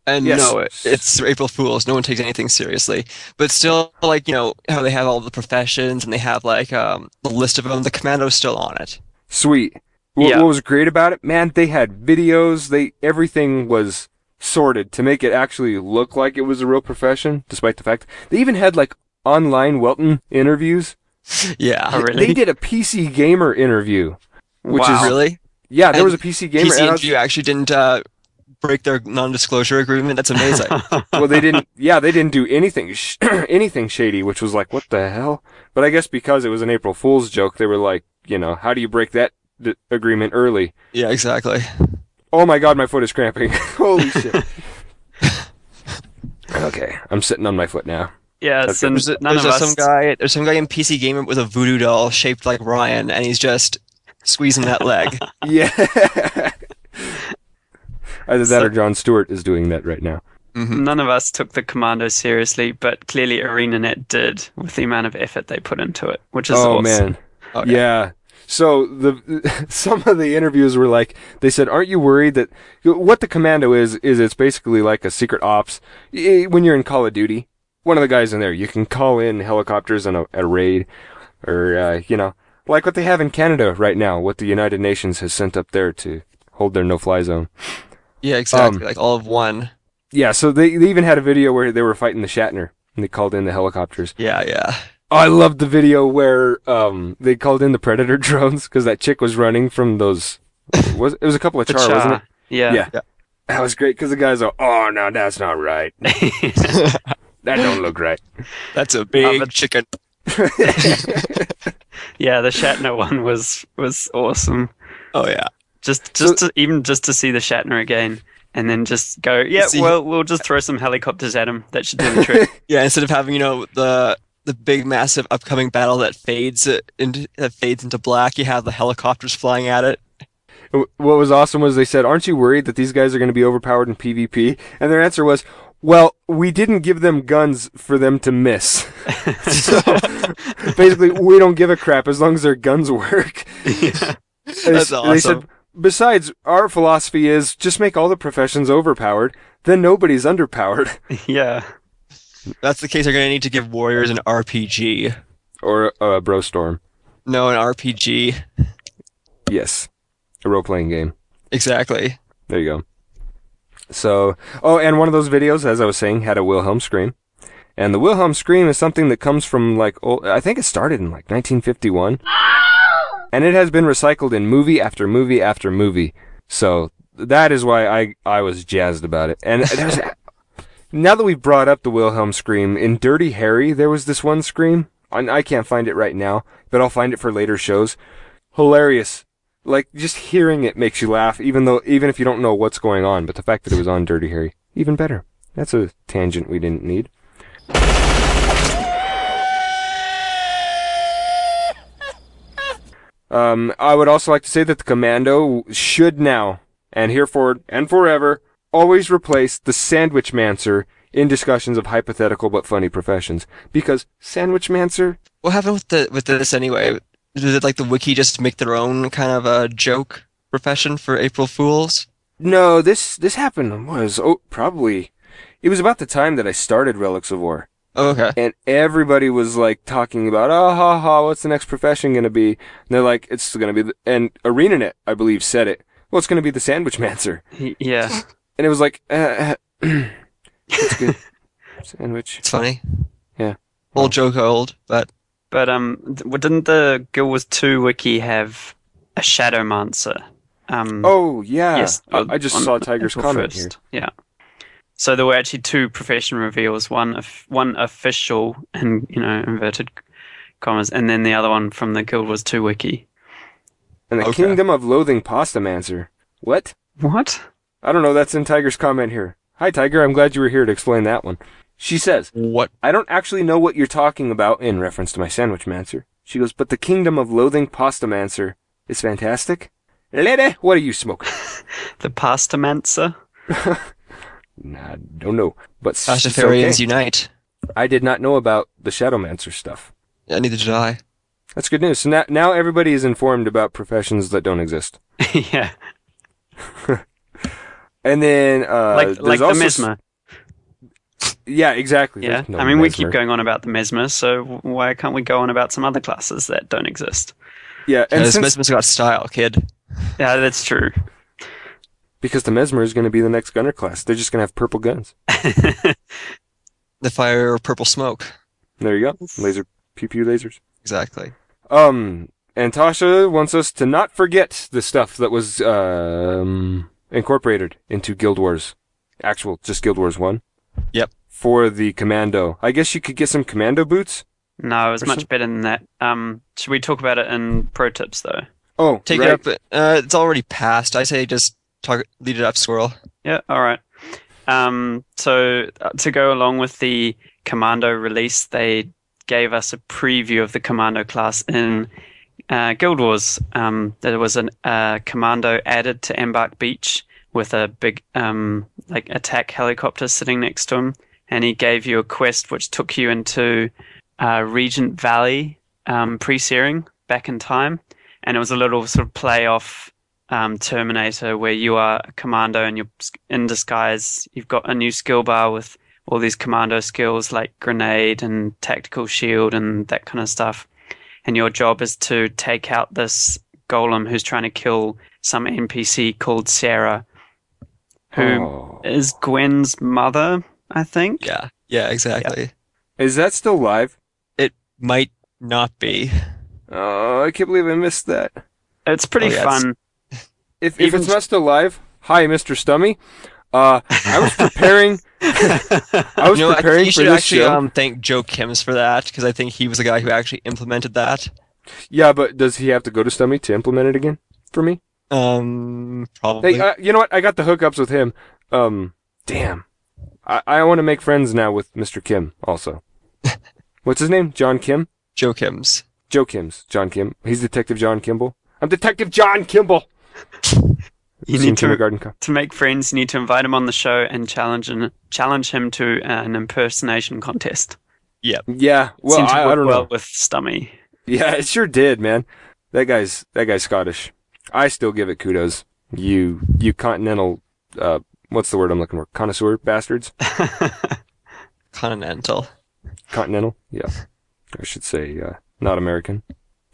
And
Yes.
no, it, it's April Fools. No one takes anything seriously. But still, like, you know, how they have all the professions and they have, like, um, the list of them. The commando's still on it.
Sweet. What,
Yeah.
what was great about it, man? They had videos. They everything was sorted to make it actually look like it was a real profession, despite the fact they even had like online Welton interviews. [LAUGHS]
Yeah.
Oh, really?
They did a PC gamer interview, which
Wow.
is
Really?
yeah. There
And
was a PC gamer. and I was-
PCNG actually didn't, uh, break their non-disclosure agreement. That's amazing. [LAUGHS]
well, they didn't. Yeah, they didn't do anything sh- [CLEARS THROAT] anything shady, which was like, what the hell? But I guess because it was an April Fool's joke, they were like, you know, how do you break that d- agreement early?
yeah, exactly.
Oh my god, my foot is cramping. [LAUGHS] Holy shit. [LAUGHS] okay, I'm sitting on my foot now.
Yeah,
Okay.
so
There's, a,
none
there's
of
a-
us.
some guy. There's some guy in PC Gamer with a voodoo doll shaped like Ryan, and he's just squeezing that leg.
Yeah. Either that
So-
or Jon Stewart is doing that right now.
hmm
None of us took the commando seriously, but clearly ArenaNet did with the amount of effort they put into it, which is
oh
awesome.
man.
Okay.
Yeah. So the [LAUGHS] some of the interviews were like they said, "Aren't you worried that what the commando is is it's basically like a secret ops when you're in Call of Duty. One of the guys in there, you can call in helicopters on a, a raid, or uh, you know, like what they have in Canada right now. What the United Nations has sent up there to hold their no-fly zone.
Yeah, exactly.
Um,
like all of one.
Yeah. So they they even had a video where they were fighting the Shatterer and they called in the helicopters.
Yeah, yeah.
Oh, I loved the video where um they called in the predator [LAUGHS] drones because that chick was running from those. Was it was a couple of [LAUGHS]
The
char, wasn't it?
char. Yeah.
Yeah. That was great because the guys are, oh no, that's not right. [LAUGHS] That don't look right.
That's a big
but-
chicken.
yeah, the Shatterer one was was awesome.
Oh yeah.
Just just to, even just to see the Shatterer again and then just go, yeah,
See-
well, we'll just throw some helicopters at him. That should do the trick. [LAUGHS]
Yeah, instead of having you know the the big massive upcoming battle that fades uh, into that fades into black, you have the helicopters flying at it.
What was awesome was they said, aren't you worried that these guys are going to be overpowered in PvP? And their answer was, well, we didn't give them guns for them to miss. [LAUGHS] so basically, we don't give a crap as long as their guns work. [LAUGHS]
yeah.
That's
they
awesome.
said, besides, our philosophy is just make all the professions overpowered, then nobody's underpowered. [LAUGHS] [LAUGHS]
Yeah.
That's the case. They're gonna need to give warriors an RPG.
Or a uh, bro storm.
No, an RPG.
Yes. A role playing game.
Exactly.
There you go. So, oh, and one of those videos, as I was saying, had a Wilhelm scream. And the Wilhelm scream is something that comes from like, old, I think it started in like 1951. And it has been recycled in movie after movie after movie. So that is why I, I was jazzed about it. And there's, [LAUGHS] now that we've brought up the Wilhelm scream, in Dirty Harry, there was this one scream. And I can't find it right now, but I'll find it for later shows. Hilarious like just hearing it makes you laugh even though even if you don't know what's going on but the fact that it was on dirty harry even better that's a tangent we didn't need um i would also like to say that the commando should now and hereforward and forever always replace the sandwich mancer in discussions of hypothetical but funny professions because sandwich mancer
What happened with the with this anyway? Did it, like the wiki just make their own kind of a joke profession for April Fools?
No, this this happened was oh probably it was about the time that I started Relics of Orr,
Oh, okay.
and everybody was like talking about oh ha ha what's the next profession gonna be? And they're like it's gonna be the, and ArenaNet I believe said it. Well, it's gonna be the Sandwich Mancer, [LAUGHS]
Yeah. [LAUGHS]
and it was like uh, [CLEARS THROAT] it's good [LAUGHS] sandwich.
It's funny.
Yeah.
Old joke old, but
But um, didn't the Guild Wars 2 wiki have a Shadowmancer? Um,
Oh yeah,
yes.
I, I just
on
saw Tiger's
April
comment
1st.
here.
Yeah. So there were actually two profession reveals. One, of, one official, and you know, inverted commas, and then the other one from the Guild Wars 2 wiki.
And the
Okay.
Kingdom of Loathing Pasta Mancer. What?
What?
I don't know. That's in Tiger's comment here. Hi Tiger, I'm glad you were here to explain that one. She says.
what?
I don't actually know what you're talking about in reference to my sandwich mancer. She goes, but the kingdom of loathing pasta mancer. is fantastic. Lady, what are you smoking? [LAUGHS]
The Pastamancer. [LAUGHS]
Nah, don't know. But s- it's okay.
unite.
I did not know about the Shadowmancer stuff.
Yeah, neither did I.
That's good news. So now, now everybody is informed about professions that don't exist. [LAUGHS]
yeah, [LAUGHS]
And then, uh,
like
there's
like the
also s- Yeah, exactly.
Yeah,
no
I mean we keep going on about the mesmer, so why can't we go on about some other classes that don't exist?
Yeah, and
Because
since,
Mesmer's got style, kid. [LAUGHS]
Yeah, that's true.
Because the mesmer is going to be the next gunner class, they're just going to have purple guns. [LAUGHS]
The fire of purple smoke.
There you go, laser pew pew lasers.
Exactly.
Um, and Tasha wants us to not forget the stuff that was um incorporated into Guild Wars, actual just Guild Wars One.
Yep.
For the commando, I guess you could get some commando boots.
No, it was much
some-
better than that. Um, should we talk about it in pro tips though?
Oh,
Take
right.
it up. Uh, it's already passed. I say just talk, lead it up, squirrel.
Yeah, all right. Um, so uh, to go along with the Commando release, they gave us a preview of the Commando class in uh, Guild Wars. Um, there was a uh, Commando added to Embark Beach with a big um, like attack helicopter sitting next to him, and he gave you a quest which took you into uh, Regent Valley um, pre-searing back in time, and it was a little sort of play off um, Terminator, where you are a commando and you're in disguise. You've got a new skill bar with all these commando skills like grenade and tactical shield and that kind of stuff. And your job is to take out this golem who's trying to kill some NPC called Sarah, who is
Oh.
Gwen's mother, I think.
Yeah. Yeah, exactly.
Is that still live?
It might not be.
Oh, I can't believe I missed that.
It's pretty
Oh, yeah, it's-
fun.
If, if it's not still live, hi, Mr. Stummy. Uh, I was preparing. I was
you know, I
preparing
think you
for
should
this
actually
show.
um, thank Joe Kims for that because I think he was the guy who actually implemented that.
yeah, but does he have to go to Stummy to implement it again for me?
Um, probably.
Hey, uh, you know what? I got the hookups with him. Um, damn. I, I want to make friends now with Mr. Kim also. [LAUGHS] What's his name? John Kim?
Joe Kims.
Joe Kim's. John Kim. He's Detective John Kimball. I'm Detective John Kimball.
You need to
Kindergarten Cop.
to make friends. You need to invite him on the show and challenge and challenge him to an impersonation contest.
Yeah. Yeah. Well,
Seemed to
I, I don't
well
know.
with Stummy.
Yeah, it sure did, man. That guy's that guy's Scottish. I still give it kudos. You you continental uh what's the word I'm looking for? Connoisseur bastards? [LAUGHS]
Continental.
Continental? Yeah. I should say uh not American.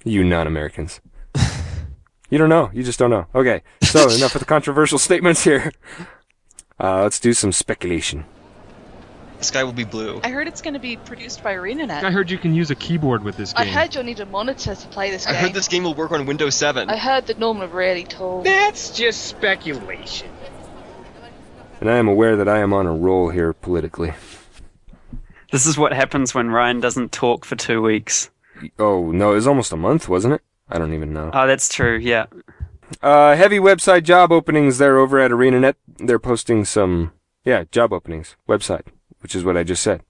You non-Americans. You don't know. You just don't know. Okay. So, [LAUGHS] enough of the controversial statements here. Uh let's do some speculation.
The sky will be blue.
I heard it's going to be produced by ArenaNet.
I heard you can use a keyboard with this game.
I
game.
heard you'll need a monitor to play this game.
I
game.
heard this game will work on Windows 7.
I heard that Norman really told.
That's just speculation.
And I am aware that I am on a roll here politically.
This is what happens when Ryan doesn't talk for two weeks.
Oh, no, it was almost a month, wasn't it? I don't even know.
Oh, that's true. Yeah.
Uh, heavy website job openings there over at ArenaNet. They're posting some, yeah, job openings. Website, which is what I just said.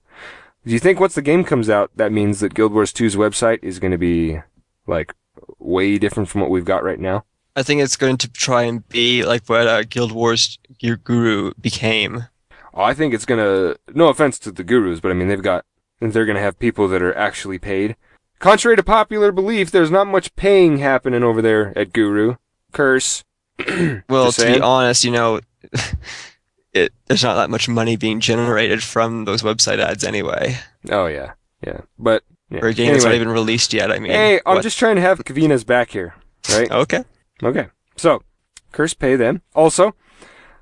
Do you think once the game comes out, that means that Guild Wars 2's website is going to be, like, way different from what we've got right now?
I think it's going to try and be like what uh, Guild Wars Gu- Guru became.
Oh, I think it's going to, no offense to the gurus, but I mean, they've got, they're going to have people that are actually paid. Contrary to popular belief, there's not much paying happening over there at Guru. Curse. [CLEARS THROAT]
Well, to be honest, you know, [LAUGHS] it there's not that much money being generated from those website ads anyway.
Oh, yeah. Yeah. But, yeah.
For a game that's not even released yet. I mean,
Hey, I'm
what-
just trying to have Kavina's back here, right?
okay.
Okay. So, curse pay them. Also,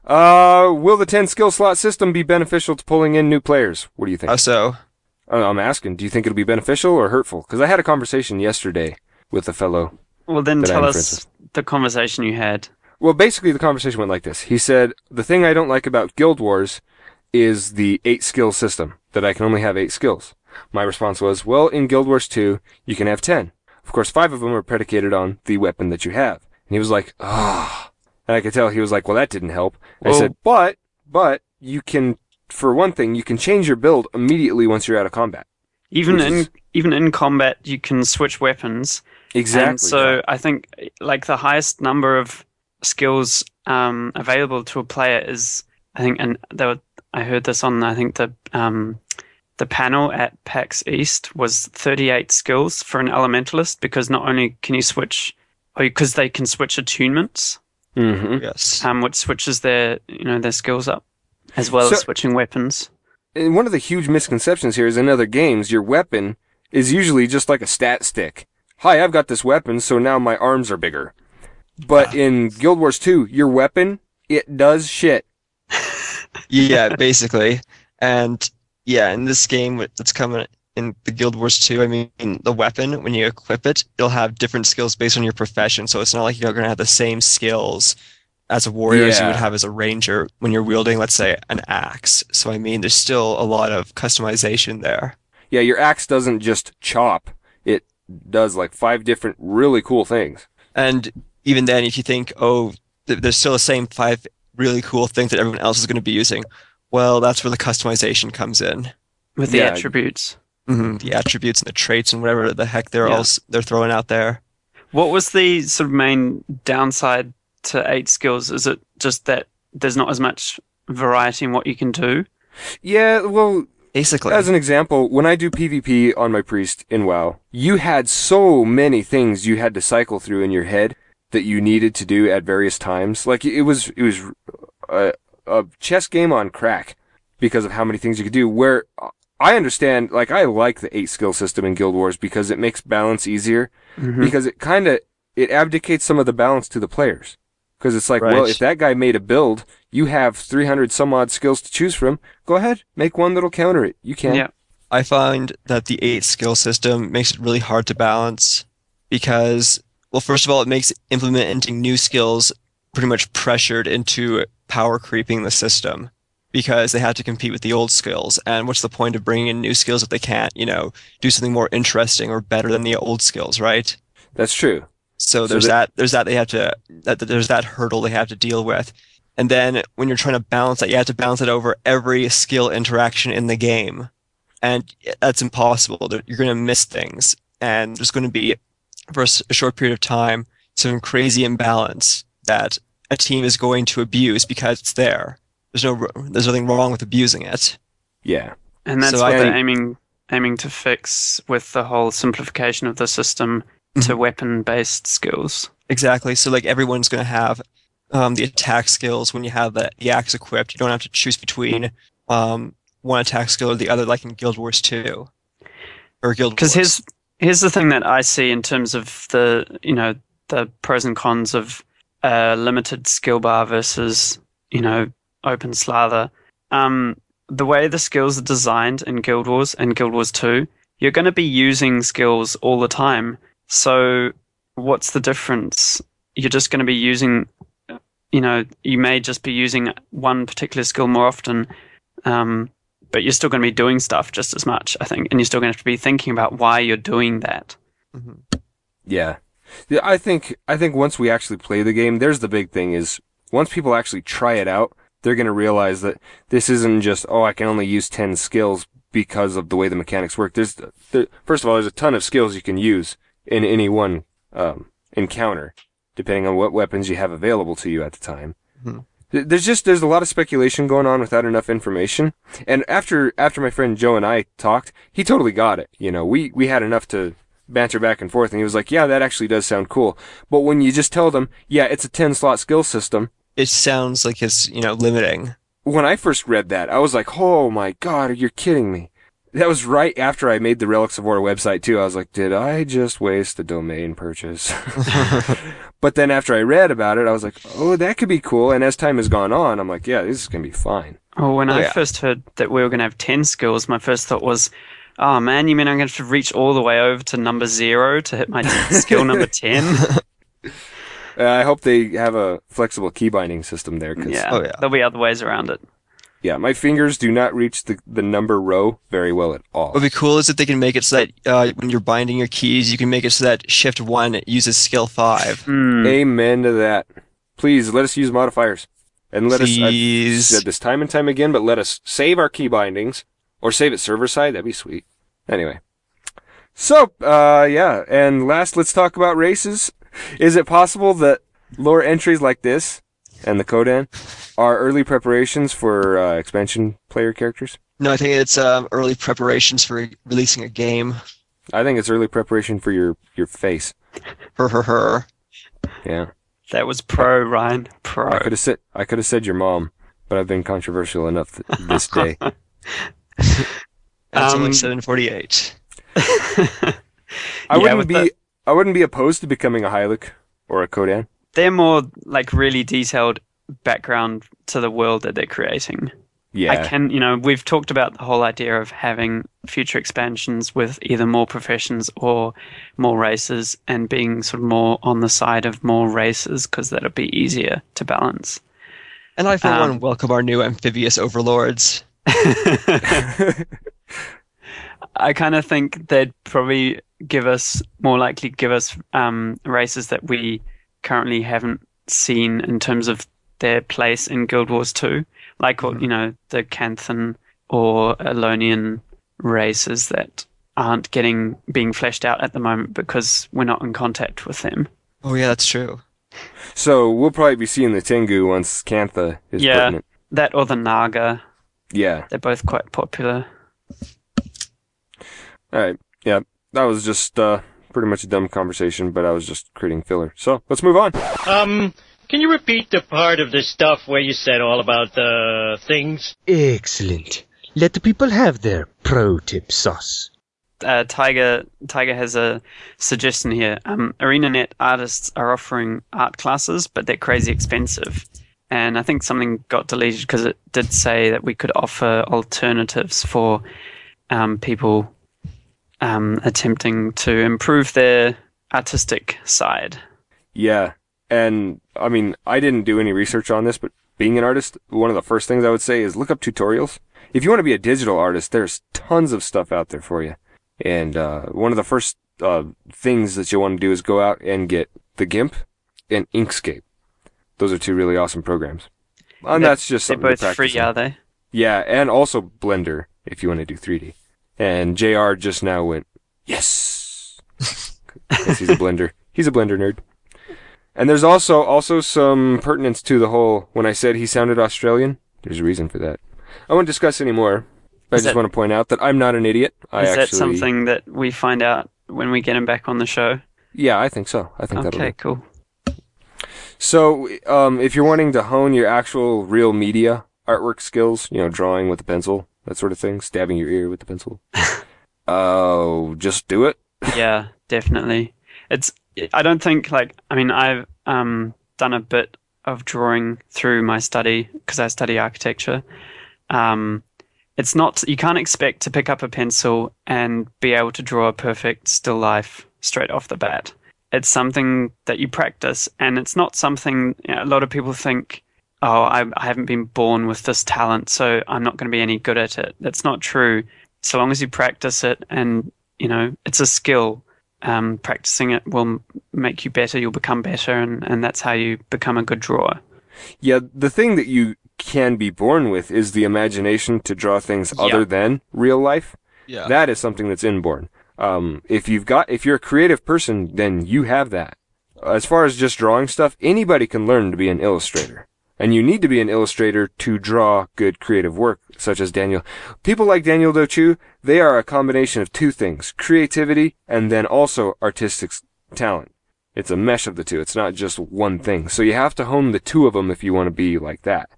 uh, will the 10 skill slot system be beneficial to pulling in new players? What do you think?
How so?
I'm asking, do you think it'll be beneficial or hurtful? Because I had a conversation yesterday with a fellow.
Well, then tell us the conversation you had.
Well, basically, the conversation went like this. He said, the thing I don't like about Guild Wars is the eight skill system, that I can only have eight skills. My response was, well, in Guild Wars 2, you can have 10. Of course, five of them are predicated on the weapon that you have. And he was like, ah. And I could tell he was like, well, that didn't help. I said, but, but, you can, for one thing, you can change your build immediately once you're out of combat.
Even in
is-
even in combat, you can switch weapons,
Exactly.
And so I think like the highest number of skills um, available to a player is I think and there were, I heard this on I think the um, the panel at PAX East was 38 skills for an elementalist because not only can you switch because they can switch attunements
Mhm.
Yes.
um, which switches their you know their skills up as well as switching weapons.
And one of the huge misconceptions here is in other games, your weapon is usually just like a stat stick. Hi, I've got this weapon, so now my arms are bigger. But ah. in Guild Wars 2, your weapon, it does shit. [LAUGHS]
yeah, basically. And yeah, in this game that's coming in the Guild Wars 2, I mean, the weapon, when you equip it, it'll have different skills based on your profession. So it's not like you're going to have the same skills as a warrior as you would have as a ranger when you're wielding, let's say, an axe. So I mean, there's still a lot of customization there.
Yeah, your axe doesn't just chop. It does like five different really cool things.
And even then, if you think, oh, th- there's still the same five really cool things that everyone else is going to be using, well, that's where the customization comes in.
With the
Yeah.
attributes.
hmm The attributes and the traits and whatever the heck they're
Yeah.
all s- they're throwing out there.
What was the sort of main downside to eight skills? Is it just that there's not as much variety in what you can do?
Yeah, well,
Basically,
As an example, when I do PvP on my priest in WoW, you had so many things you had to cycle through in your head that you needed to do at various times. Like it was, it was a, a chess game on crack because of how many things you could do. Where I understand, like I like the eight skill system in Guild Wars because it makes balance easier. Mm-hmm. Because it kind of it abdicates some of the balance to the players. Because it's like, well, if that guy made a build, you have 300 some odd skills to choose from. Go ahead, make one that'll counter it. You can.
Yeah.
I find that the eight skill system makes it really hard to balance because, well, first of all, it makes implementing new skills pretty much pressured into power creeping the system because they have to compete with the old skills. And what's the point of bringing in new skills if they can't, you know, do something more interesting or better than the old skills, right?
That's true.
So
So
there's
that-
that, there's that they have to that there's that hurdle they have to deal with. And then when you're trying to balance that, you have to balance it over every skill interaction in the game. And that's impossible. You're going to miss things. And there's going to be, for a short period of time, some crazy imbalance that a team is going to abuse because it's there. There's no, there's nothing wrong with abusing it.
Yeah.
And that's
So
what
I
they're aiming aiming to fix with the whole simplification of the system to
Mhm.
weapon based skills.
Exactly. So like everyone's going to have um, the attack skills when you have the, the axe equipped. You don't have to choose between um, one attack skill or the other, like in Guild Wars 2 or Guild
Because here's here's the thing that I see in terms of the you know the pros and cons of a limited skill bar versus you know open slather. Um, the way the skills are designed in Guild Wars and Guild Wars Two, you're going to be using skills all the time. So what's the difference? You're just going to be using, you know, you may just be using one particular skill more often. Um, but you're still going to be doing stuff just as much, I think, and you're still going to have to be thinking about why you're doing that.
Mhm.
Yeah. Yeah, I think I think once we actually play the game, there's the big thing is once people actually try it out, they're going to realize that this isn't just oh I can only use 10 skills because of the way the mechanics work. There's there, first of all there's a ton of skills you can use in any one um, encounter depending on what weapons you have available to you at the time.
Mhm.
There's just there's a lot of speculation going on without enough information. And after after my friend Joe and I talked, he totally got it. You know, we we had enough to banter back and forth and he was like, "Yeah, that actually does sound cool." But when you just tell them, "Yeah, it's a 10 slot skill system."
It sounds like it's, you know, limiting.
When I first read that, I was like, "Oh my god, you're kidding me." That was right after I made the Relics of Orr website too. I was like, "Did I just waste a domain purchase?" [LAUGHS] but then after I read about it, I was like, "Oh, that could be cool." And as time has gone on, I'm like, "Yeah, this is going to be fine."
Oh, when
Oh,
I
yeah.
first heard that we were going to have 10 skills, my first thought was, oh man, you mean I'm going to have to reach all the way over to number zero to hit my [LAUGHS] skill number 10?
Uh, I hope they have a flexible key binding system there because
Yeah,
Oh, yeah.
there'll be other ways around it.
Yeah, my fingers do not reach the, the number row very well at all.
What would be cool is if they can make it so that uh, when you're binding your keys, you can make it so that Shift 1 uses skill 5.
Hmm.
Amen to that. Please let us use modifiers. And let us, I've said this time and time again, but let us save our key bindings or save it server side. That'd be sweet. Anyway. So, uh, yeah, and last, let's talk about races. Is it possible that lore entries like this and the Kodan are early preparations for uh, expansion player characters?
No, I think it's um, early preparations for releasing a game.
I think it's early preparation for your your face.
Her, her, her.
Yeah,
That was pro, Ryan. pro.
I could have said I could have said your mom, but I've been controversial enough th- this day. [LAUGHS]
And it's
Um,
only 748. [LAUGHS]
I
Yeah,
wouldn't be
the-
I wouldn't be opposed to becoming a Hylek or a Kodan.
They're more like really detailed background to the world that they're creating.
Yeah,
I can, you know, we've talked about the whole idea of having future expansions with either more professions or more races and being sort of more on the side of more races because that'll be easier to balance.
And I, for
um,
one, welcome our new amphibious overlords. [LAUGHS]
I kind of think they'd probably give us more likely give us um, races that we currently haven't seen in terms of their place in Guild Wars 2, like
Mm-hmm.
you know the Canthan or Elonian races that aren't getting being fleshed out at the moment because we're not in contact with them.
Oh, yeah, that's true.
so we'll probably be seeing the Tengu once Cantha is
Yeah.
pertinent.
That or the Naga,
Yeah.
they're both quite popular.
All right. Yeah. That was just uh, pretty much a dumb conversation, but I was just creating filler. So let's move on.
Um, can you repeat the part of the stuff where you said all about the things?
Excellent. Let the people have their pro tip sauce.
uh, Tiger Tiger has a suggestion here. Um, ArenaNet artists are offering art classes, but they're crazy expensive. And I think something got deleted because it did say that we could offer alternatives for um, people um, attempting to improve their artistic side.
Yeah. And I mean, I didn't do any research on this, but being an artist, one of the first things I would say is look up tutorials. If you want to be a digital artist, there's tons of stuff out there for you. And uh, one of the first uh, things that you'll want to do is go out and get the GIMP and Inkscape. Those are two really awesome programs. And
They're-
that's just something They're
both free, are they?
Yeah, and also Blender if you want to do 3D. And JR just now went, yes! 'Cause he's a Blender. He's a Blender nerd. And there's also also some pertinence to the whole, when I said he sounded Australian, there's a reason for that. I won't discuss any more. I
Is
just
that-
want to point out that I'm not an idiot. I
Is
actually,
that something that we find out when we get him back on the show?
Yeah, I think so. I think that'll
Okay, cool.
So, um, if you're wanting to hone your actual real media artwork skills, you know, drawing with a pencil, that sort of thing, stabbing your ear with the pencil, [LAUGHS] oh, just do it. [LAUGHS]
yeah, definitely. It's. I don't think like. I mean, I've um done a bit of drawing through my study because I study architecture. Um, it's not. You can't expect to pick up a pencil and be able to draw a perfect still life straight off the bat. It's something that you practice, and it's not something. You know, a lot of people think. Oh, I, I haven't been born with this talent, so I'm not going to be any good at it. That's not true. So long as you practice it and you know it's a skill um, practicing it will make you better you'll become better and, and that's how you become a good drawer
Yeah, the thing that you can be born with is the imagination to draw things other than real life.
Yeah.
That is something that's inborn. Um, if you've got, if you're a creative person, then you have that. As far as just drawing stuff, anybody can learn to be an illustrator. And you need to be an illustrator to draw good creative work, such as Daniel. People like Daniel Dociu, they are a combination of two things, creativity and then also artistic talent. It's a mesh of the two. It's not just one thing. So you have to hone the two of them if you want to be like that.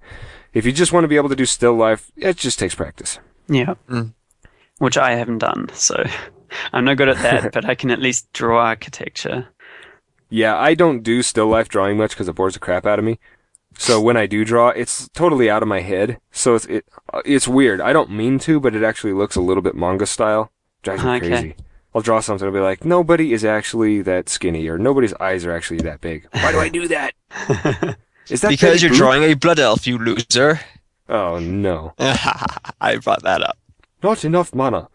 If you just want to be able to do still life, it just takes practice.
yeah
Mm.
which i haven't done so [LAUGHS] i'm no good at that [LAUGHS] but i can at least draw architecture
Yeah, I don't do still life drawing much because it bores the crap out of me. So when I do draw, it's totally out of my head. So it's it, uh, it's weird. I don't mean to, but it actually looks a little bit manga style. Drives me
Okay.
crazy. I'll draw something. I'll be like, nobody is actually that skinny, or nobody's eyes are actually that big. Why do I do that? [LAUGHS] Is that
because you're
Boop?
drawing a blood elf, you loser.
Oh no, [LAUGHS]
I brought that up.
not enough mana.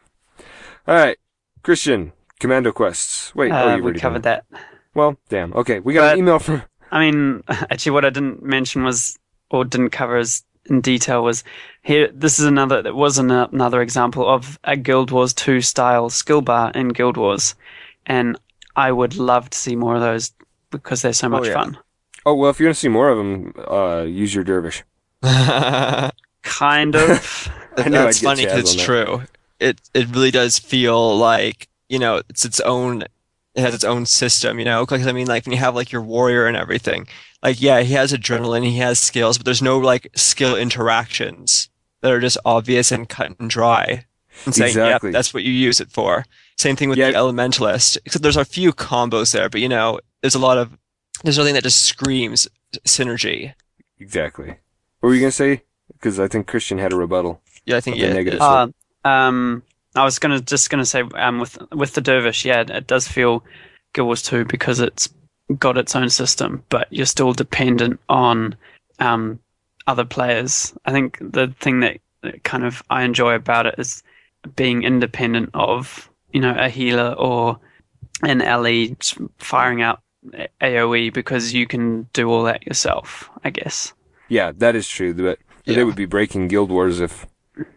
All right, Christian, Commando quests. Wait, oh,
uh,
you've
we
already
covered
done
that
Well, damn. Okay, we got
But-
an email from.
I mean [LAUGHS] actually what i didn't mention was or didn't cover as in detail was here. This is another that was an, another example of a Guild Wars 2 style skill bar in Guild Wars, and I would love to see more of those because they're so much
yeah.
fun.
Oh well, if you're gonna see more of them, uh, use your dervish. [LAUGHS]
Kind of. [LAUGHS]
I knew
That's funny because it's
that.
true. It it really does feel like you know it's its own. It has its own system, you know. Because I mean, like when you have like your warrior and everything, like yeah, he has adrenaline, he has skills, but there's no like skill interactions that are just obvious and cut and dry. And saying,
Exactly.
yeah, that's what you use it for. Same thing with
Yeah.
the elementalist. Except there's a few combos there, but you know, there's a lot of there's nothing that just screams synergy.
Exactly. What were you gonna say? Because I think Christian had a rebuttal.
Yeah, I think
Of the
yeah,
negative
it-
Uh, um, I was gonna just gonna say um, with with the dervish, yeah, it does feel Guild Wars 2 because it's got its own system, but you're still dependent on um, other players. I think the thing that that kind of I enjoy about it is being independent of you know a healer or an just firing out AOE because you can do all that yourself. I guess.
Yeah, that is true. But
Yeah.
they would be breaking Guild Wars if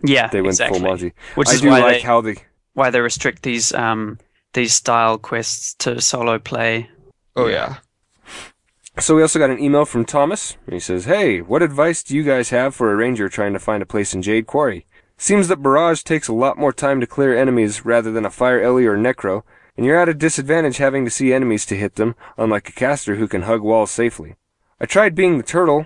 Yeah,
they went
exactly.
full Monty.
Which
I
is
do
why
like
they,
how they.
why they restrict these um these style quests to solo play.
Oh yeah.
So we also got an email from Thomas. He says, "Hey, what advice do you guys have for a ranger trying to find a place in Jade Quarry? Seems that barrage takes a lot more time to clear enemies rather than a fire ellie or necro, and you're at a disadvantage having to see enemies to hit them, unlike a caster who can hug walls safely. I tried being the turtle,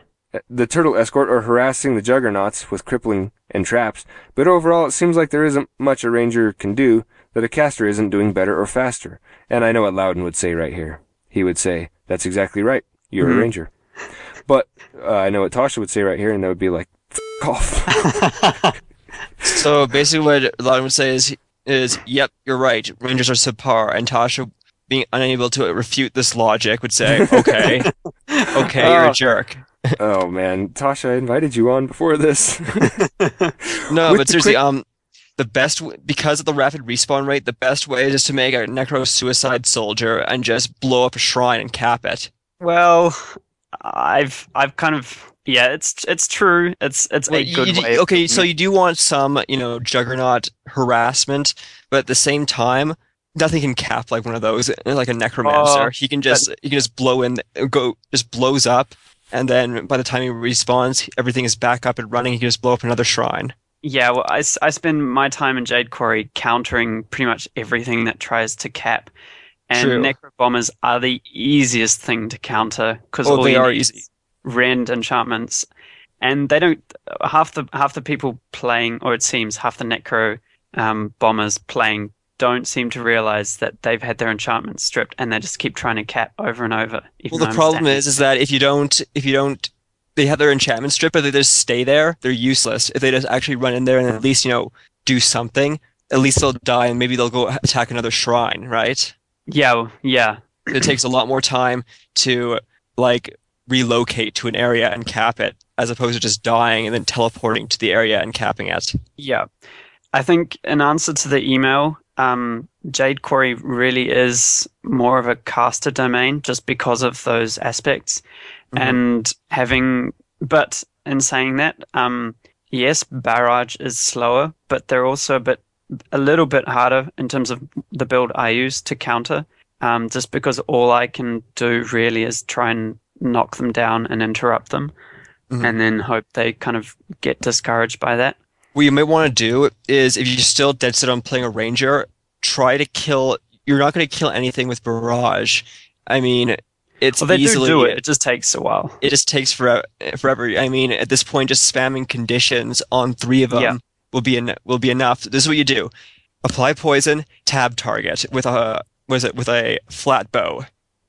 the turtle escort, are harassing the juggernauts with crippling and traps, but overall it seems like there isn't much a ranger can do that a caster isn't doing better or faster. And I know what Loudon would say right here. He would say, "That's exactly right. You're
Mhm.
a ranger." But uh, I know what Tasha would say right here, and that would be like, "F- off." [LAUGHS]
So basically, what Loudon would say is, is yep, you're right. Rangers are subpar, and Tasha, being unable to refute this logic, would say, okay, [LAUGHS] okay, you're a jerk.
Oh man, Tasha, I invited you on before this. [LAUGHS]
No,
With
but seriously,
quick-
um, the best w- because of the rapid respawn rate, the best way is to make a necro suicide soldier and just blow up a shrine and cap it.
Well, I've I've kind of yeah, it's it's true. It's it's
Well,
a good
you
way.
okay, so you do want some, you know, juggernaut harassment, but at the same time, nothing can cap like one of those, like a necromancer.
Oh,
he can just he can just blow in, go just blows up, and then by the time he respawns, everything is back up and running. He can just blow up another shrine.
Yeah, well, I, I spend my time in Jade Quarry countering pretty much everything that tries to cap. And
True.
Necro Bombers are the easiest thing to counter because
Oh,
all
they
you
are
need
easy.
rend enchantments, and they don't half the half the people playing, or it seems half the Necro um, Bombers playing don't seem to realize that they've had their enchantments stripped, and they just keep trying to cap over and over.
Well, the problem is, is that if you don't, if you don't, they have their enchantment stripped, but they just stay there. They're useless. If they just actually run in there and at least you know do something, at least they'll die and maybe they'll go attack another shrine, right?
yeah, yeah,
It [CLEARS THROAT] takes a lot more time to like relocate to an area and cap it, as opposed to just dying and then teleporting to the area and capping it.
Yeah. I think in answer to the email, um, Jade Quarry really is more of a caster domain just because of those aspects.
Mhm.
And having, but in saying that, um, yes, Barrage is slower, but they're also a bit, a little bit harder in terms of the build I use to counter. Um, just because all I can do really is try and knock them down and interrupt them,
Mhm.
and then hope they kind of get discouraged by that.
What you may want to do is, if you're still dead set on playing a ranger, try to kill. You're not going to kill anything with barrage. I mean, it's
Well, they
easily
do do it. It just takes a while.
it just takes forever. Forever. I mean, at this point, just spamming conditions on three of them
Yeah.
will be en- will be enough. This is what you do: apply poison, tab target with a was it with a flat bow,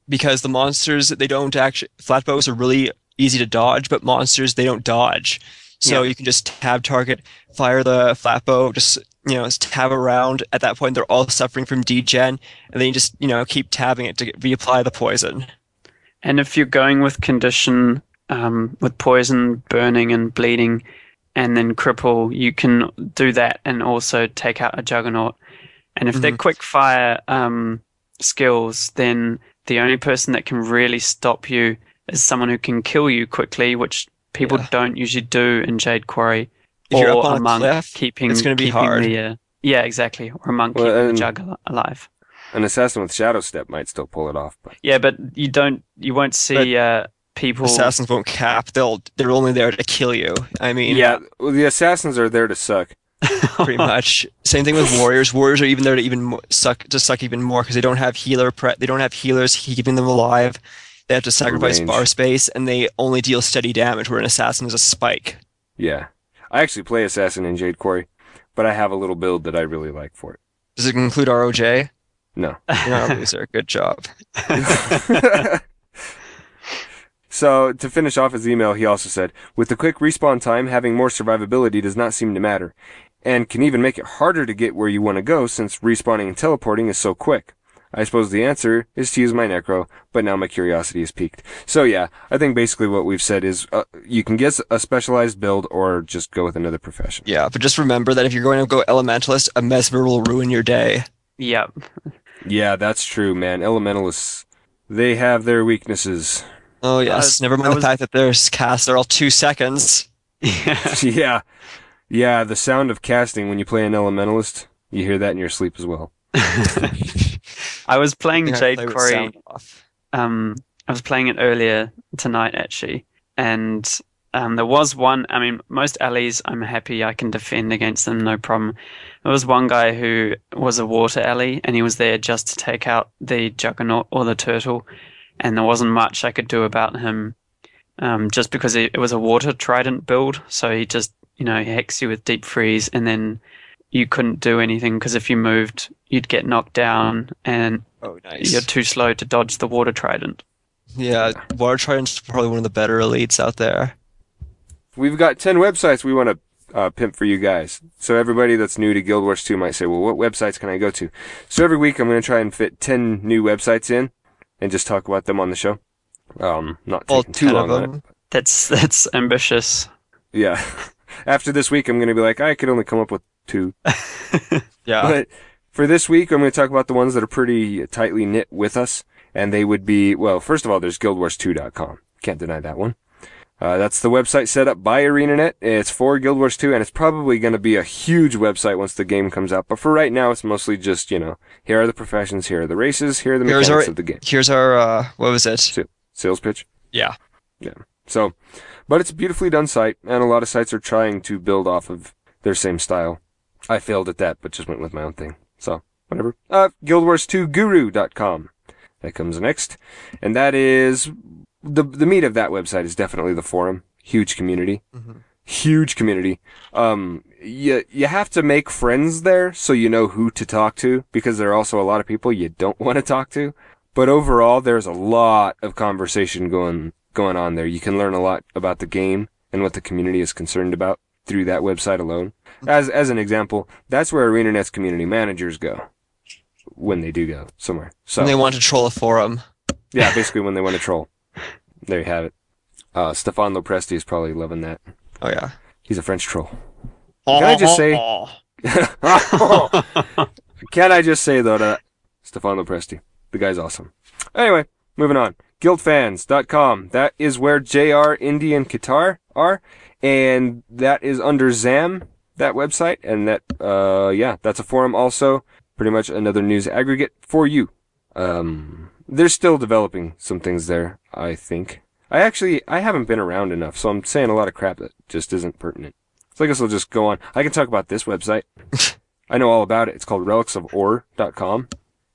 because the monsters they don't actually flat bows are really easy to dodge, but monsters they don't dodge. So
Yeah.
you can just tab target, fire the flat bow, just you know, just tab around. At that point, they're all suffering from degen, and then you just you know keep tabbing it to get- reapply the poison.
And if you're going with condition, um, with poison, burning, and bleeding, and then cripple, you can do that and also take out a juggernaut. And if they're
Mhm.
quick fire um, skills, then the only person that can really stop you is someone who can kill you quickly, which people
Yeah.
don't usually do in Jade Quarry.
If you're
or
up on a
monk
cliff,
keeping
it's gonna be
keeping
hard.
The, uh, yeah, exactly. Or a monk
Well,
keeping the jug al- alive.
An assassin with shadow step might still pull it off, but
Yeah, but you don't. You won't see uh, people.
Assassins won't cap. They'll they're only there to kill you. I mean,
yeah, well, the assassins are there to suck. [LAUGHS]
pretty much. Same thing with warriors. Warriors are even there to even mo- suck to suck even more because they don't have healer pre- They don't have healers keeping them alive. They have to sacrifice
range.
bar space, and they only deal steady damage. Where an assassin is a spike.
Yeah, I actually play assassin in Jade Quarry, but I have a little build that I really like for it.
Does it include ROJ?
No.
You're not a [LAUGHS] loser. Good job. [LAUGHS]
So, to finish off his email, he also said, With the quick respawn time, having more survivability does not seem to matter, and can even make it harder to get where you want to go since respawning and teleporting is so quick. I suppose the answer is to use my Necro, but now my curiosity is piqued. So yeah, I think basically what we've said is, uh, you can get a specialized build or just go with another profession.
Yeah, but just remember that if you're going to go elementalist, a mesmer will ruin your day.
Yep.
Yeah, that's true, man. Elementalists, they have their weaknesses.
Oh yes. Never mind the fact that their casts are all two seconds. [LAUGHS]
yeah. Yeah, the sound of casting when you play an elementalist, you hear that in your sleep as well. [LAUGHS]
I was playing
I
Jade Quarry. Um, I was playing it earlier tonight actually, and um, there was one. I mean, most alleys I'm happy I can defend against them, no problem. There was one guy who was a water alley, and he was there just to take out the juggernaut or the turtle, and there wasn't much I could do about him, um, just because it, it was a water trident build. So he just you know hex you with deep freeze, and then you couldn't do anything because if you moved, you'd get knocked down, and
Oh, nice.
you're too slow to dodge the water trident.
Yeah, Water Trident's probably one of the better elites out there.
We've got 10 websites we want to uh, pimp for you guys. So everybody that's new to Guild Wars 2 might say, well, what websites can I go to? So every week I'm going to try and fit 10 new websites in and just talk about them on the show. Um, not
All
taking too
10 of
long on it.
them.
That's that's ambitious.
Yeah. [LAUGHS] After this week, I'm going to be like, I could only come up with two. [LAUGHS]
Yeah.
But for this week, I'm going to talk about the ones that are pretty tightly knit with us. And they would be, well, first of all, there's guildwars2.com. Can't deny that one. Uh, that's the website set up by ArenaNet. It's for Guild Wars 2, and it's probably going to be a huge website once the game comes out. But for right now, it's mostly just, you know, here are the professions, here are the races, here are the
Here's
mechanics
our
of the game.
here's our uh, what was it?
Sales pitch.
Yeah.
Yeah. So, but it's a beautifully done site, and a lot of sites are trying to build off of their same style. I failed at that, but just went with my own thing. So, whatever. Uh, GuildWars2Guru.com. That comes next. And that is, the, the meat of that website is definitely the forum. Huge community. Huge community. Um, you, you have to make friends there so you know who to talk to, because there are also a lot of people you don't [LAUGHS] want to talk to. But overall, there's a lot of conversation going going on there. You can learn a lot about the game and what the community is concerned about through that website alone. As as an example, that's where ArenaNet's community managers go when they do go somewhere. So
And they want to troll a forum.
yeah, [LAUGHS] basically when they want to troll. There you have it. Uh, Stéphane Lo Presti is probably loving that.
Oh yeah.
He's a French troll. Can I just say? [LAUGHS] Can I just say though that Stéphane Lo Presti, the guy's awesome. Anyway, moving on. Guildfans.com. That is where JR Indy and Qatar are, and that is under ZAM, that website, and that, uh, yeah, that's a forum also. Pretty much another news aggregate for you. Um, they're still developing some things there, I think. I actually, I haven't been around enough, so I'm saying a lot of crap that just isn't pertinent. So I guess I'll just go on. I can talk about this website. [LAUGHS] I know all about it. It's called relicsoforr.com.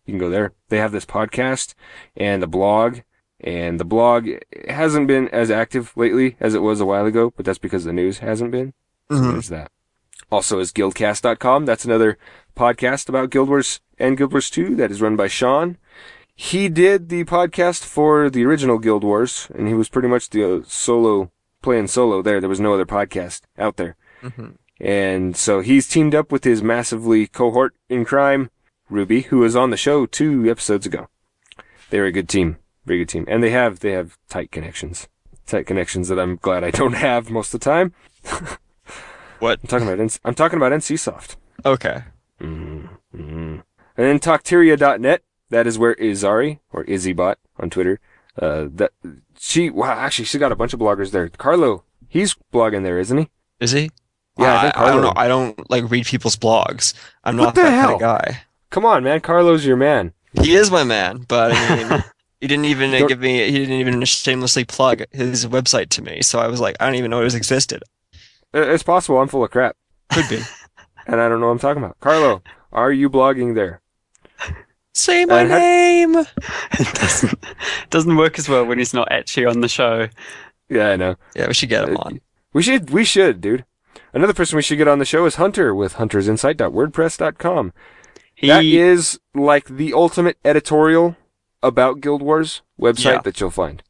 You can go there. They have this podcast and a blog, and the blog hasn't been as active lately as it was a while ago, but that's because the news hasn't been. So
Mhm.
there's that. Also is guildcast.com. That's another podcast about Guild Wars and Guild Wars 2 that is run by Sean. He did the podcast for the original Guild Wars, and he was pretty much the uh, solo, playing solo there. There was no other podcast out there.
Mhm.
And so he's teamed up with his massively cohort in crime, Ruby, who was on the show two episodes ago. They're a good team. Very good team. And they have, they have tight connections. Tight connections that I'm glad I don't have most of the time. [LAUGHS]
What?
I'm talking about, NC- I'm talking about NCSoft.
Okay.
Mm, mm. And then Talkteria.net. That is where Izari, or Izzybot on Twitter, uh, that, she, wow, actually, she's got a bunch of bloggers there. Carlo He's blogging there, isn't he?
Is he?
Yeah, I
I,
think
I don't know. I don't like read people's blogs. I'm not that
hell?
kind of guy.
Come on, man. Carlo's your man.
He is my man, but I mean, [LAUGHS] he didn't even
Don't-
give me. He didn't even shamelessly plug his website to me. So I was like, I don't even know it was existed.
It's possible I'm full of crap,
Could be. [LAUGHS]
and I don't know what I'm talking about. Carlo, are you blogging there?
Say my
And
name. [LAUGHS]
it doesn't doesn't work as well when he's not actually on the show.
Yeah, I know.
Yeah, we should get him
Uh,
on.
We should, we should, dude. Another person we should get on the show is Hunter with huntersinsight.wordpress.com.
He
That is like the ultimate editorial about Guild Wars website
Yeah.
that you'll find.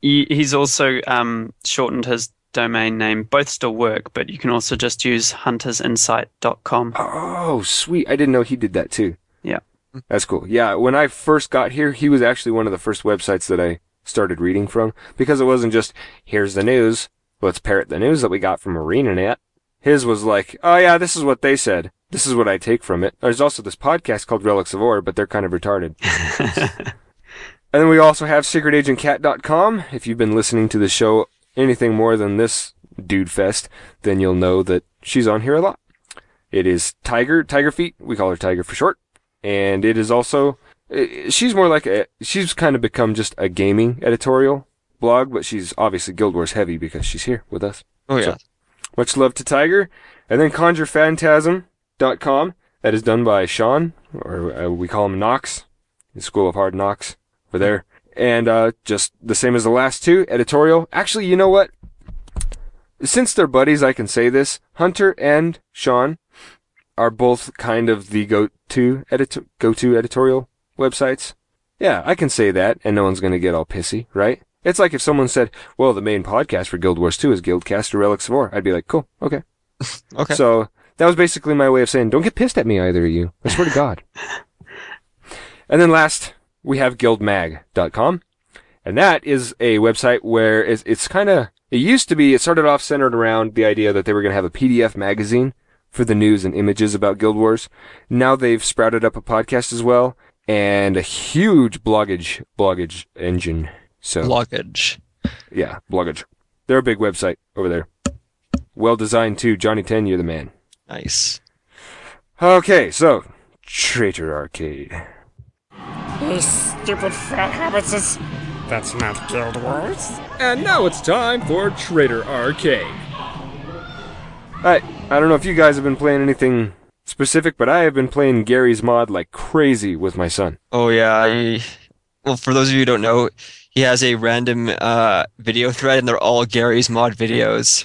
he's also um, shortened his domain name. Both still work, but you can also just use huntersinsight.com.
Oh, sweet. I didn't know he did that too.
Yeah.
That's cool. Yeah, when I first got here, he was actually one of the first websites that I started reading from because it wasn't just, here's the news, let's parrot the news that we got from ArenaNet. His was like, oh yeah, this is what they said. This is what I take from it. There's also this podcast called Relics of Orr, but they're kind of retarded. [LAUGHS] And then we also have secretagentcat.com. If you've been listening to the show anything more than this dude fest, then you'll know that she's on here a lot. It is Tiger, Tiger Feet. We call her Tiger for short. And it is also, she's more like a, she's kind of become just a gaming editorial blog, but she's obviously Guild Wars heavy because she's here with us.
Oh yeah.
So, much love to Tiger. And then conjurephantasm.com. That is done by Sean, or uh, we call him Knox, the School of Hard Knocks over there. And uh, just the same as the last two, editorial. Actually, you know what? Since they're buddies, I can say this. Hunter and Sean are both kind of the go-to edit- go-to editorial websites. Yeah, I can say that, and no one's going to get all pissy, right? It's like if someone said, well, the main podcast for Guild Wars 2 is Guildcast or Relics of Orr. I'd be like, cool, okay. [LAUGHS]
Okay.
So that was basically my way of saying, don't get pissed at me, either of you. I swear to God. [LAUGHS] And then last, we have guildmag.com. And that is a website where it's, it's kind of, it used to be, it started off centered around the idea that they were going to have a PDF magazine for the news and images about Guild Wars. Now they've sprouted up a podcast as well and a huge bloggage, bloggage engine. So
Bloggage.
yeah, bloggage. They're a big website over there. Well designed too. Johnny Ten, you're the man.
Nice.
Okay, so Traitor Arcade.
You stupid fat hobbitses. That's not Guild Wars.
And now it's time for Traitor Arcade.
I I don't know if you guys have been playing anything specific, but I have been playing Garry's mod like crazy with my son.
Oh yeah. I, well, for those of you who don't know, he has a random uh, video thread, and they're all Garry's mod videos.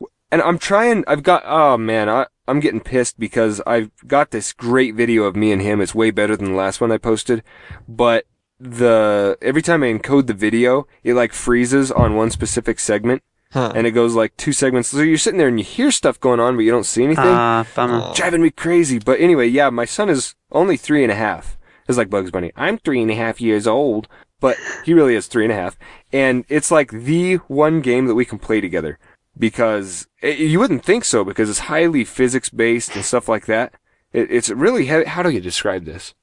[LAUGHS]
And I'm trying. I've got. Oh man, I I'm getting pissed because I've got this great video of me and him. It's way better than the last one I posted, but the every time I encode the video, it like freezes on one specific segment.
Huh.
and it goes like two segments. So you're sitting there and you hear stuff going on, but you don't see anything.
Ah, bummer.
Driving me crazy. But anyway, yeah, my son is only three and a half. It's like Bugs Bunny. I'm three and a half years old, but he really is three and a half. And it's like the one game that we can play together because it, you wouldn't think so because it's highly physics based and stuff like that. It, it's really, how do you describe this?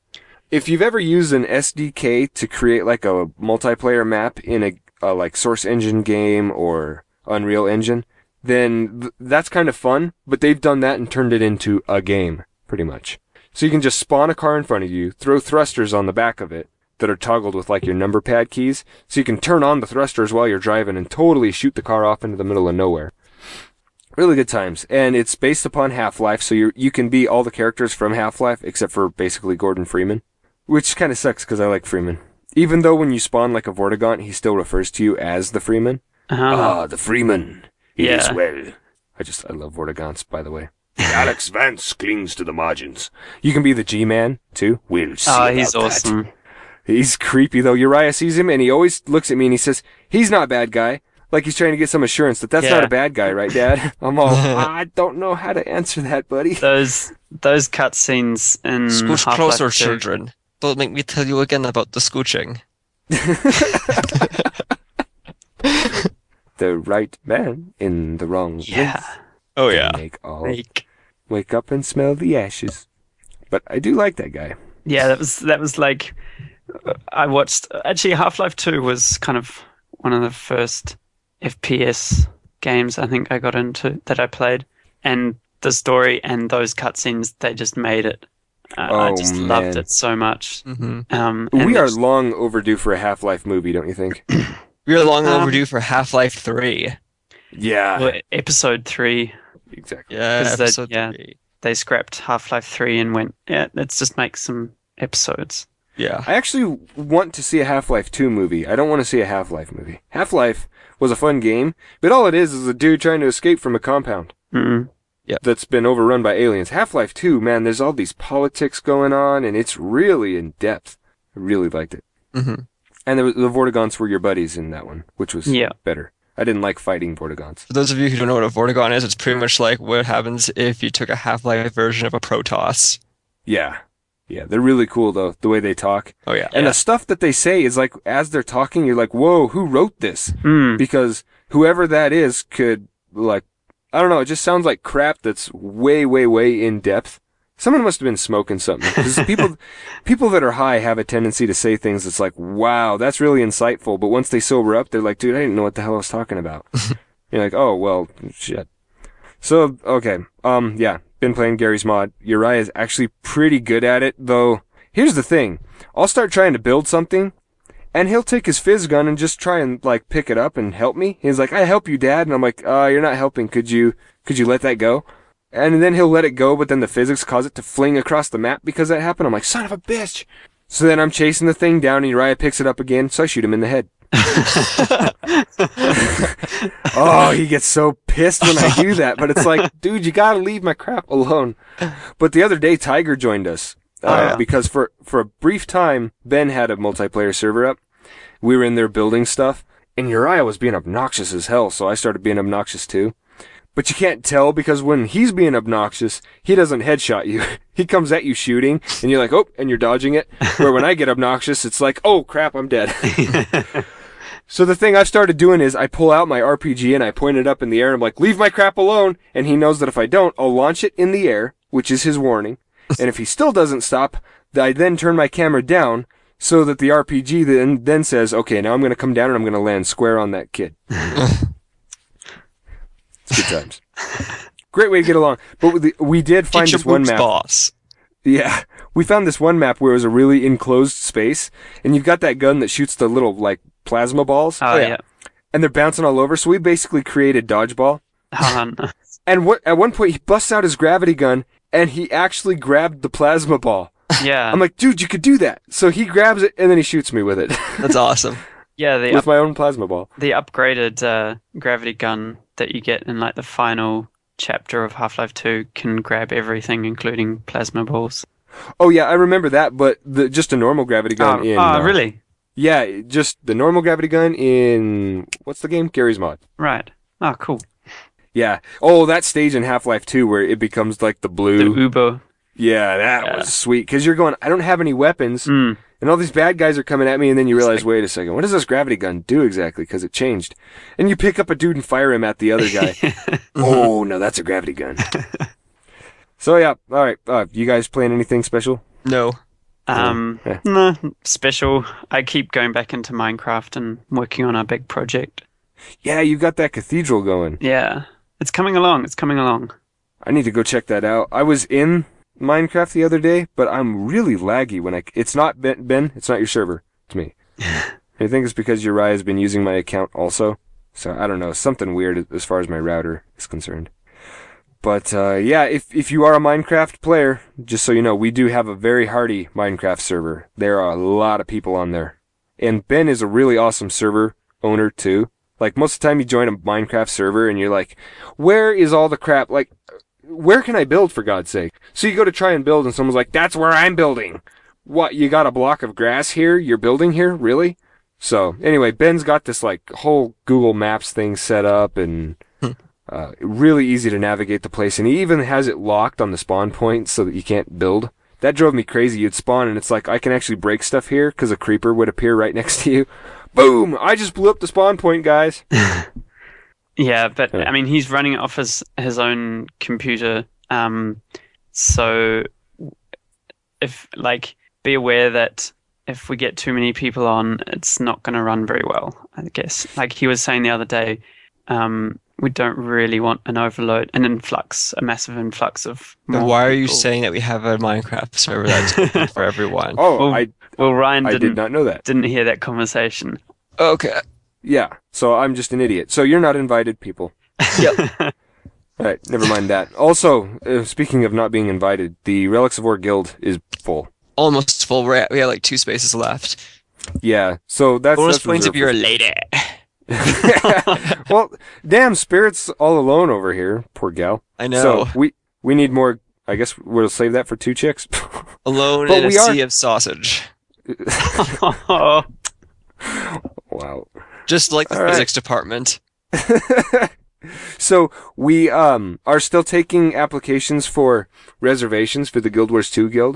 If you've ever used an SDK to create like a multiplayer map in a, a like Source Engine game or Unreal Engine, then th- that's kind of fun, but they've done that and turned it into a game, pretty much. So you can just spawn a car in front of you, throw thrusters on the back of it that are toggled with like your number pad keys, so you can turn on the thrusters while you're driving and totally shoot the car off into the middle of nowhere. Really good times, and it's based upon Half-Life, so you you can be all the characters from Half-Life except for basically Gordon Freeman, which kind of sucks because I like Freeman. Even though when you spawn like a Vortigaunt, he still refers to you as the Freeman.
Ah.
Ah, the Freeman. It is
Yeah.
well. I just, I love Vortigaunts, by the way. [LAUGHS]
Alyx Vance clings to the margins.
You can be the G-Man, too.
We'll see
Oh,
about
he's
that.
Awesome.
He's creepy, though. Uriah sees him, and he always looks at me and he says, he's not a bad guy. Like he's trying to get some assurance that that's not a bad guy, right, Dad? [LAUGHS] I'm all, [LAUGHS] I don't know how to answer that, buddy.
Those those cutscenes in
Scooch
Half-Life
closer,
2.
children. Don't make me tell you again about the scooching. [LAUGHS]
The right man in the wrong
Yeah.
place.
Oh yeah.
Make all,
Like,
wake up and smell the ashes. But I do like that guy.
yeah, that was that was like I watched. Actually, Half Life Two was kind of one of the first FPS games I think I got into that I played, and the story and those cutscenes they just made it. Uh, I
Oh,
just
man.
loved it so much.
hmm
Um,
We are long overdue for a Half Life movie, don't you think? [COUGHS]
We are long
Um,
overdue for Half Life Three.
yeah,
well, episode three.
exactly.
Yeah,
'Cause they-
episode
yeah.
three.
They scrapped Half Life three and went, yeah, let's just make some episodes.
Yeah.
I actually want to see a Half Life 2 movie. I don't want to see a Half Life movie. Half Life was a fun game, but all it is is a dude trying to escape from a compound
Mm.
that's been overrun by aliens. Half Life 2, man, there's all these politics going on, and it's really in depth. I really liked it.
hmm
And was, the Vortigaunts were your buddies in that one, which was
Yeah.
better. I didn't like fighting Vortigaunts.
For those of you who don't know what a Vortigaunt is, it's pretty much like what happens if you took a Half-Life version of a Protoss.
Yeah. Yeah, they're really cool, though, the way they talk.
Oh yeah.
And the stuff that they say is like, as they're talking, you're like, whoa, who wrote this?
Mm.
because whoever that is could like I don't know, it just sounds like crap that's way, way, way in depth. Someone must have been smoking something. 'Cause people, [LAUGHS] people that are high have a tendency to say things that's like, wow, that's really insightful. But once they sober up, they're like, dude, I didn't know what the hell I was talking about. [LAUGHS] You're like, oh, well, shit. So, okay. Um, yeah, been playing Garry's mod. Uriah is actually pretty good at it, though. Here's the thing. I'll start trying to build something, and he'll take his physgun and just try and like pick it up and help me. He's like, "I help you, Dad," and I'm like, "Uh, you're not helping. Could you, could you let that go?" And then he'll let it go, but then the physics cause it to fling across the map because that happened. I'm like, "Son of a bitch!" So then I'm chasing the thing down, and Uriah picks it up again, so I shoot him in the head. [LAUGHS] [LAUGHS] [LAUGHS] oh, he gets so pissed when I do that, but it's like, [LAUGHS] dude, you gotta leave my crap alone. But the other day, Tiger joined us uh,
Oh, yeah.
because for for a brief time, Ben had a multiplayer server up. We were in there building stuff, and Uriah was being obnoxious as hell, so I started being obnoxious too. But you can't tell because when he's being obnoxious, he doesn't headshot you. [LAUGHS] he comes at you shooting, and you're like, oh, and you're dodging it. Where when I get obnoxious, it's like, oh crap, I'm dead. So the thing I've started doing is I pull out my RPG and I point it up in the air and I'm like, leave my crap alone. And he knows that if I don't, I'll launch it in the air, which is his warning. [LAUGHS] and if he still doesn't stop, I then turn my camera down so that the RPG then, then says, okay, now I'm going to come down and I'm going to land square on that kid. [LAUGHS] it's good times. Great way to get along. But we, we did find
Teach
this one map.
boss.
Yeah. We found this one map where it was a really enclosed space, and you've got that gun that shoots the little, like, plasma balls.
Oh, yeah.
And they're bouncing all over, so we basically created dodgeball.
Oh, no. [LAUGHS]
And what, at one point, he busts out his gravity gun, and he actually grabbed the plasma ball.
Yeah.
I'm like, dude, you could do that. So he grabs it, and then he shoots me with it. [LAUGHS]
That's awesome.
yeah, the
with
up,
my own plasma ball.
the upgraded uh, gravity gun that you get in like the final chapter of Half-Life 2 can grab everything, including plasma balls.
Oh, yeah, I remember that, but the, just a normal gravity gun
Oh,
in.
oh,
uh,
really?
Yeah, just the normal gravity gun in. What's the game? Garry's Mod.
Right. Oh, cool.
Yeah. Oh, that stage in Half Life 2 where it becomes like the blue.
The
blue.
Uber.
yeah, that
Yeah.
was sweet. Because you're going, I don't have any weapons,
Mm.
and all these bad guys are coming at me, and then you realize, wait a second, what does this gravity gun do exactly? Because it changed. And you pick up a dude and fire him at the other guy. [LAUGHS] [LAUGHS] oh, no, that's a gravity gun. [LAUGHS] so, yeah, all right. Uh, you guys playing anything special?
No.
Um,
Yeah.
no, special. I keep going back into Minecraft and working on our big project.
Yeah, you got that cathedral going.
Yeah. It's coming along. It's coming along.
I need to go check that out. I was in Minecraft the other day, but I'm really laggy when I. It's not Ben. ben it's not your server. It's me. [LAUGHS] I think it's because Uriah has been using my account also. So I don't know, something weird as far as my router is concerned. But uh, yeah, if if you are a Minecraft player, just so you know, we do have a very hearty Minecraft server. There are a lot of people on there, and Ben is a really awesome server owner too. Like most of the time, you join a Minecraft server and you're like, "Where is all the crap? Like, where can I build for God's sake?" So you go to try and build, and someone's like, "That's where I'm building." What? You got a block of grass here? You're building here? Really? So anyway, Ben's got this like whole Google Maps thing set up and uh, really easy to navigate the place, and he even has it locked on the spawn point so that you can't build. That drove me crazy. You'd spawn, and it's like I can actually break stuff here because a creeper would appear right [LAUGHS] next to you. Boom! I just blew up the spawn point, guys. [LAUGHS]
Yeah, but I mean, he's running it off his his own computer. Um, so if like, be aware that if we get too many people on, it's not going to run very well. I guess. Like he was saying the other day, um, we don't really want an overload, an influx, a massive influx of. More
why are you
people.
saying that we have a Minecraft server that's [LAUGHS] open for everyone?
Oh,
Well,
I
Well, Ryan
I
didn't
did not know that.
didn't hear that conversation.
Okay.
Yeah, so I'm just an idiot. So you're not invited, people.
Yep. [LAUGHS]
All right, never mind that. Also, uh, speaking of not being invited, the Relics of Orr Guild is full.
Almost full. We're at, we have like two spaces left.
Yeah, so that's
Bonus
that's
points if you're a lady. [LAUGHS]
for- [LAUGHS] well, damn, Spirit's all alone over here. Poor gal.
I know.
So we we need more. I guess we'll save that for two chicks. [LAUGHS]
Alone
But
in a
are-
sea of sausage. [LAUGHS]
wow.
Just like the
All right.
physics department.
So we um are still taking applications for reservations for the Guild Wars 2 guild.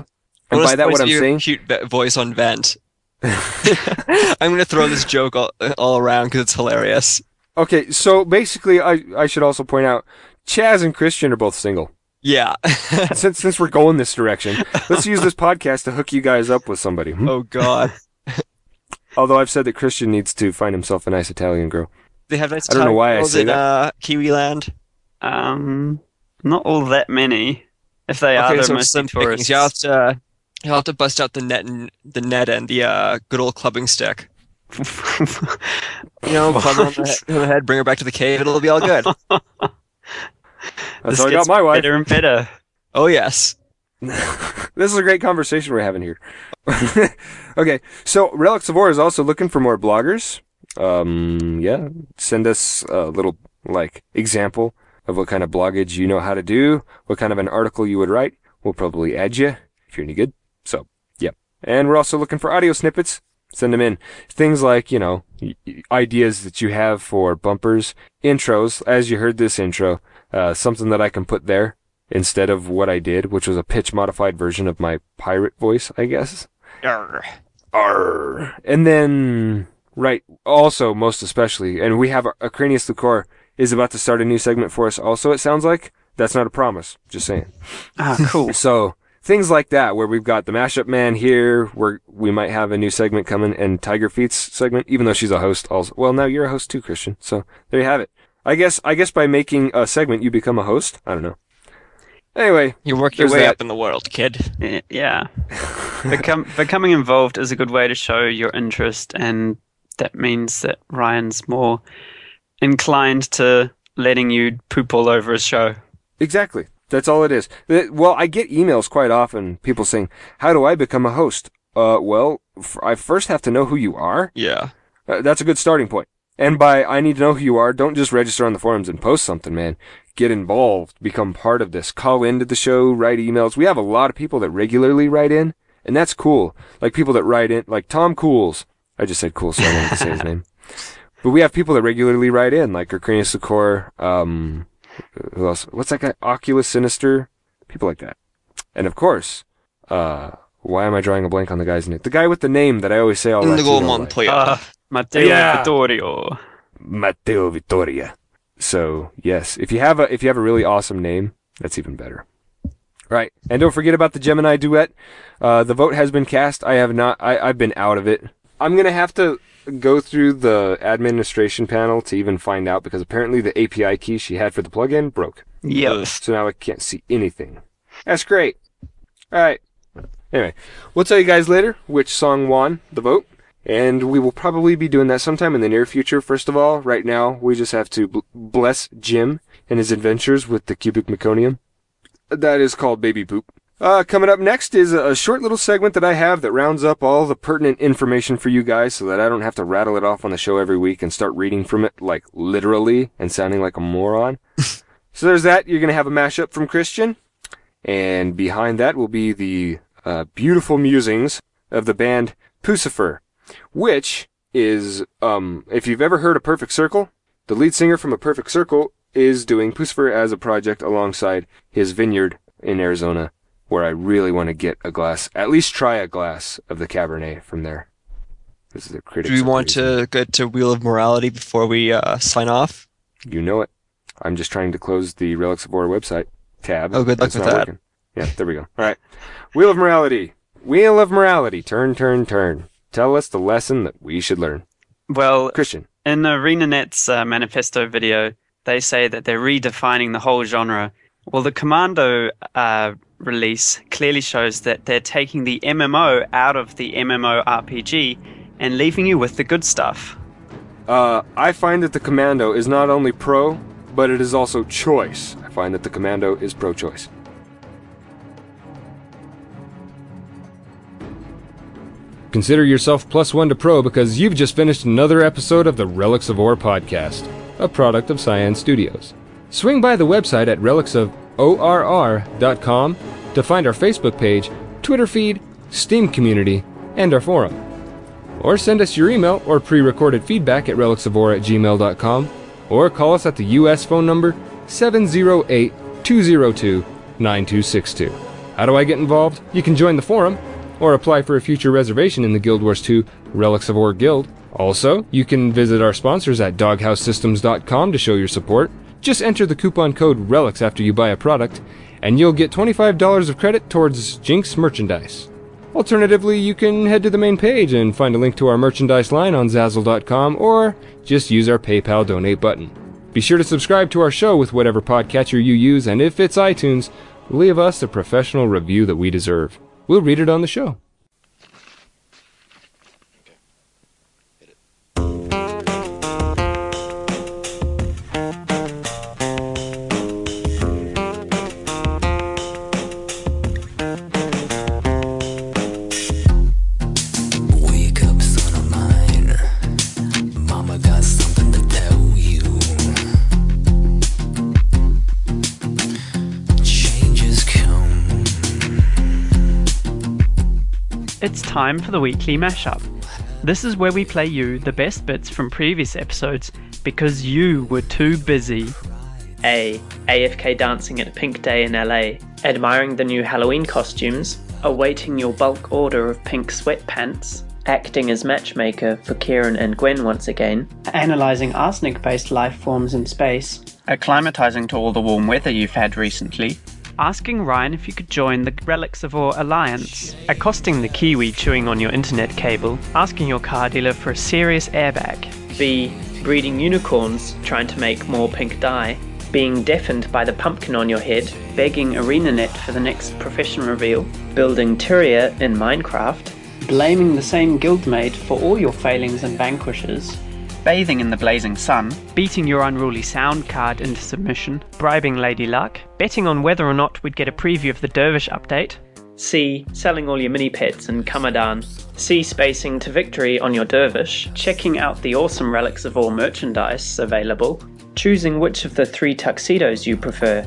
And
Bonus
by that
points
what I'm
you're
saying
Cute voice on vent. [LAUGHS] I'm gonna throw this joke all, all around because it's hilarious.
Okay, so basically I I should also point out Chaz and Christian are both single.
Yeah. [LAUGHS]
since since we're going this direction, let's use this podcast to hook you guys up with somebody. hmm?
oh God. [LAUGHS]
Although I've said that Christian needs to find himself a nice Italian girl.
They have nice.
I don't know why I
girls
say
in,
that.
Uh, Kiwi Land.
um, not all that many. If they are,
okay,
they're
so
mostly
some pickings.
tourists.
You'll have to. You'll have to bust out the net and the net and the uh, good old clubbing stick. [LAUGHS] You know, club her on the, head, [LAUGHS] on the head, bring her back to the cave. It'll be all good.
That's
this
how I got my wife.
better and better.
Oh yes. [LAUGHS]
This is a great conversation we're having here. okay, so Relics of Orr is also looking for more bloggers. Um, yeah, send us a little like example of what kind of bloggage you know how to do, what kind of an article you would write. We'll probably add you if you're any good. So, yep. And we're also looking for audio snippets. Send them in. Things like, you know, ideas that you have for bumpers, intros, as you heard this intro, uh, something that I can put there instead of what I did, which was a pitch modified version of my pirate voice, I guess. Arr. And then, right, also, most especially, and we have Acranius Lucor is about to start a new segment for us also, it sounds like. That's not a promise, just saying.
Ah, cool. [LAUGHS]
So, things like that, where we've got the mashup man here, where we might have a new segment coming, and Tiger Feet's segment, even though she's a host also. Well, now you're a host too, Christian. So, there you have it. I guess, I guess by making a segment, you become a host? I don't know. Anyway,
You work your
There's
way
that.
up in the world, kid. [LAUGHS]
Eh, yeah. [LAUGHS] Become, becoming involved is a good way to show your interest, and that means that Ryan's more inclined to letting you poop all over his show.
Exactly. That's all it is. Well, I get emails quite often, people saying, How do I become a host? Uh, well, I first have to know who you are.
Yeah.
Uh, that's a good starting point. And by I need to know who you are, don't just register on the forums and post something, man. Get involved, become part of this, call into the show, write emails. We have a lot of people that regularly write in, and that's cool. Like people that write in, like Tom Cools. I just said cool, so I wanted to say his name. [LAUGHS] But we have people that regularly write in, like Arcanius Secor, um, who else? What's that guy? Oculus Sinister? People like that. And of course, uh, why am I drawing a blank on the guy's name? The guy with the name that I always say all that.
Indigo
shit all night.
Montoya.
Uh, Matteo
Yeah.
Vittorio.
Matteo Vittoria. So yes, if you have a if you have a really awesome name, that's even better. Right, and don't forget about the Gemini duet. Uh, the vote has been cast. I have not. I, I've been out of it. I'm gonna have to go through the administration panel to even find out because apparently the API key she had for the plugin broke.
Yep.
So now I can't see anything. That's great. All right. Anyway, we'll tell you guys later which song won the vote, and we will probably be doing that sometime in the near future. First of all, right now we just have to bl- bless Jim and his adventures with the cubic meconium. That is called Baby Poop. Uh, coming up next is a, short little segment that I have that rounds up all the pertinent information for you guys so that I don't have to rattle it off on the show every week and start reading from it like literally and sounding like a moron. [LAUGHS] so there's that. You're going to have a mashup from Christian. And behind that will be the uh, beautiful musings of the band Puscifer, which is, um, if you've ever heard of Perfect Circle, the lead singer from A Perfect Circle is doing Puscifer as a project alongside his vineyard in Arizona, where I really want to get a glass, at least try a glass of the Cabernet from there. This is the critics.
Do we want to get to Wheel of Morality before we uh, sign off?
You know it. I'm just trying to close the Relics of Orr website tab.
Oh, good luck with that.
working. Yeah, there we go. All right. Wheel of Morality. Wheel of Morality. Turn, turn, turn. Tell us the lesson that we should learn.
Well,
Christian.
in ArenaNet's uh, manifesto video,
they say that they're redefining the whole genre. Well, the Commando uh, release clearly shows that they're taking the MMO out of the MMO RPG and leaving you with the good stuff.
Uh, I find that the Commando is not only pro, but it is also choice. I find that the Commando is pro choice. Consider yourself plus one to pro because you've just finished another episode of the Relics of Orr podcast, a product of Cyan Studios. Swing by the website at relicsofORR.com to find our Facebook page, Twitter feed, Steam community, and our forum. Or send us your email or pre recorded feedback at relicsoforr at gmail.com, or call us at the US phone number 708 202 9262. How do I get involved? You can join the forum or apply for a future reservation in the Guild Wars 2 Relics of Orr Guild. Also, you can visit our sponsors at doghousesystems.com to show your support. Just enter the coupon code RELICS after you buy a product, and you'll get $25 of credit towards Jinx merchandise. Alternatively, you can head to the main page and find a link to our merchandise line on Zazzle.com, or just use our PayPal donate button. Be sure to subscribe to our show with whatever podcatcher you use, and if it's iTunes, leave us a professional review that we deserve. We'll read it on the show.
Time for the weekly mashup. This is where we play you the best bits from previous episodes because you were too busy. A. AFK dancing at Pink Day in LA, admiring the new Halloween costumes, awaiting your bulk order of pink sweatpants, acting as matchmaker for Keiran and Gwen once again, analysing arsenic based life forms in space, acclimatizing to all the warm weather you've had recently, asking Ryan if you could join the Relics of Orr Alliance, accosting the Kiwi chewing on your internet cable, asking your car dealer for a serious airbag, B. Breeding unicorns, trying to make more pink dye, being deafened by the pumpkin on your head, begging ArenaNet for the next profession reveal, building Tyria in Minecraft, blaming the same guildmate for all your failings and vanquishes, bathing in the blazing sun, beating your unruly sound card into submission, bribing Lady Luck, betting on whether or not we'd get a preview of the Dervish update, C. Selling all your mini pets in Kamadan. C. Spacing to victory on your Dervish. Checking out the awesome Relics of Orr merchandise available. Choosing which of the three tuxedos you prefer.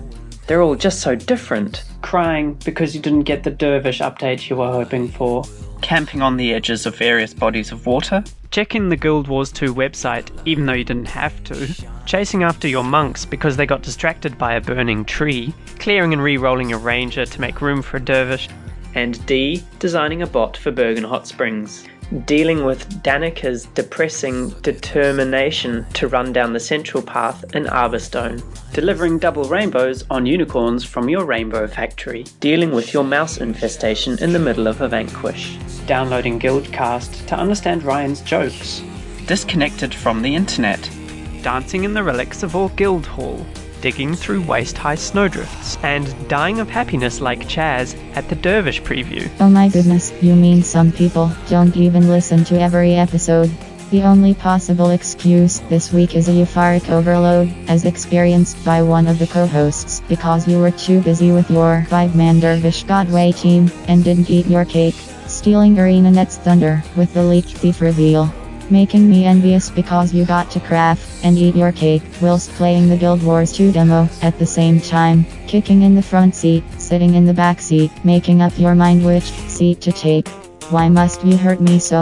They're all just so different. Crying because you didn't get the Dervish update you were hoping for. Camping on the edges of various bodies of water. Checking the Guild Wars 2 website even though you didn't have to. Chasing after your monks because they got distracted by a burning tree. Clearing and re rolling your ranger to make room for a dervish. And D. Designing a bot for Bergen Hot Springs. Dealing with Danica's depressing determination to run down the central path in Arborstone. Delivering double rainbows on unicorns from your rainbow factory. Dealing with your mouse infestation in the middle of a vanquish. Downloading Guildcast to understand Ryan's jokes. Disconnected from the internet. Dancing in the relics of Orr Guild Hall. Digging through waist high snowdrifts. And dying of happiness like Chaz at the Dervish preview.
Oh my goodness, you mean some people don't even listen to every episode. The only possible excuse this week is a euphoric overload, as experienced by one of the co-hosts, because you were too busy with your five-man Dervish Godway team, and didn't eat your cake, stealing ArenaNet's thunder with the leaked thief reveal. Making me envious because you got to craft and eat your cake whilst playing the Guild Wars 2 demo at the same time, kicking in the front seat, sitting in the back seat, making up your mind which seat to take. Why must you hurt me so?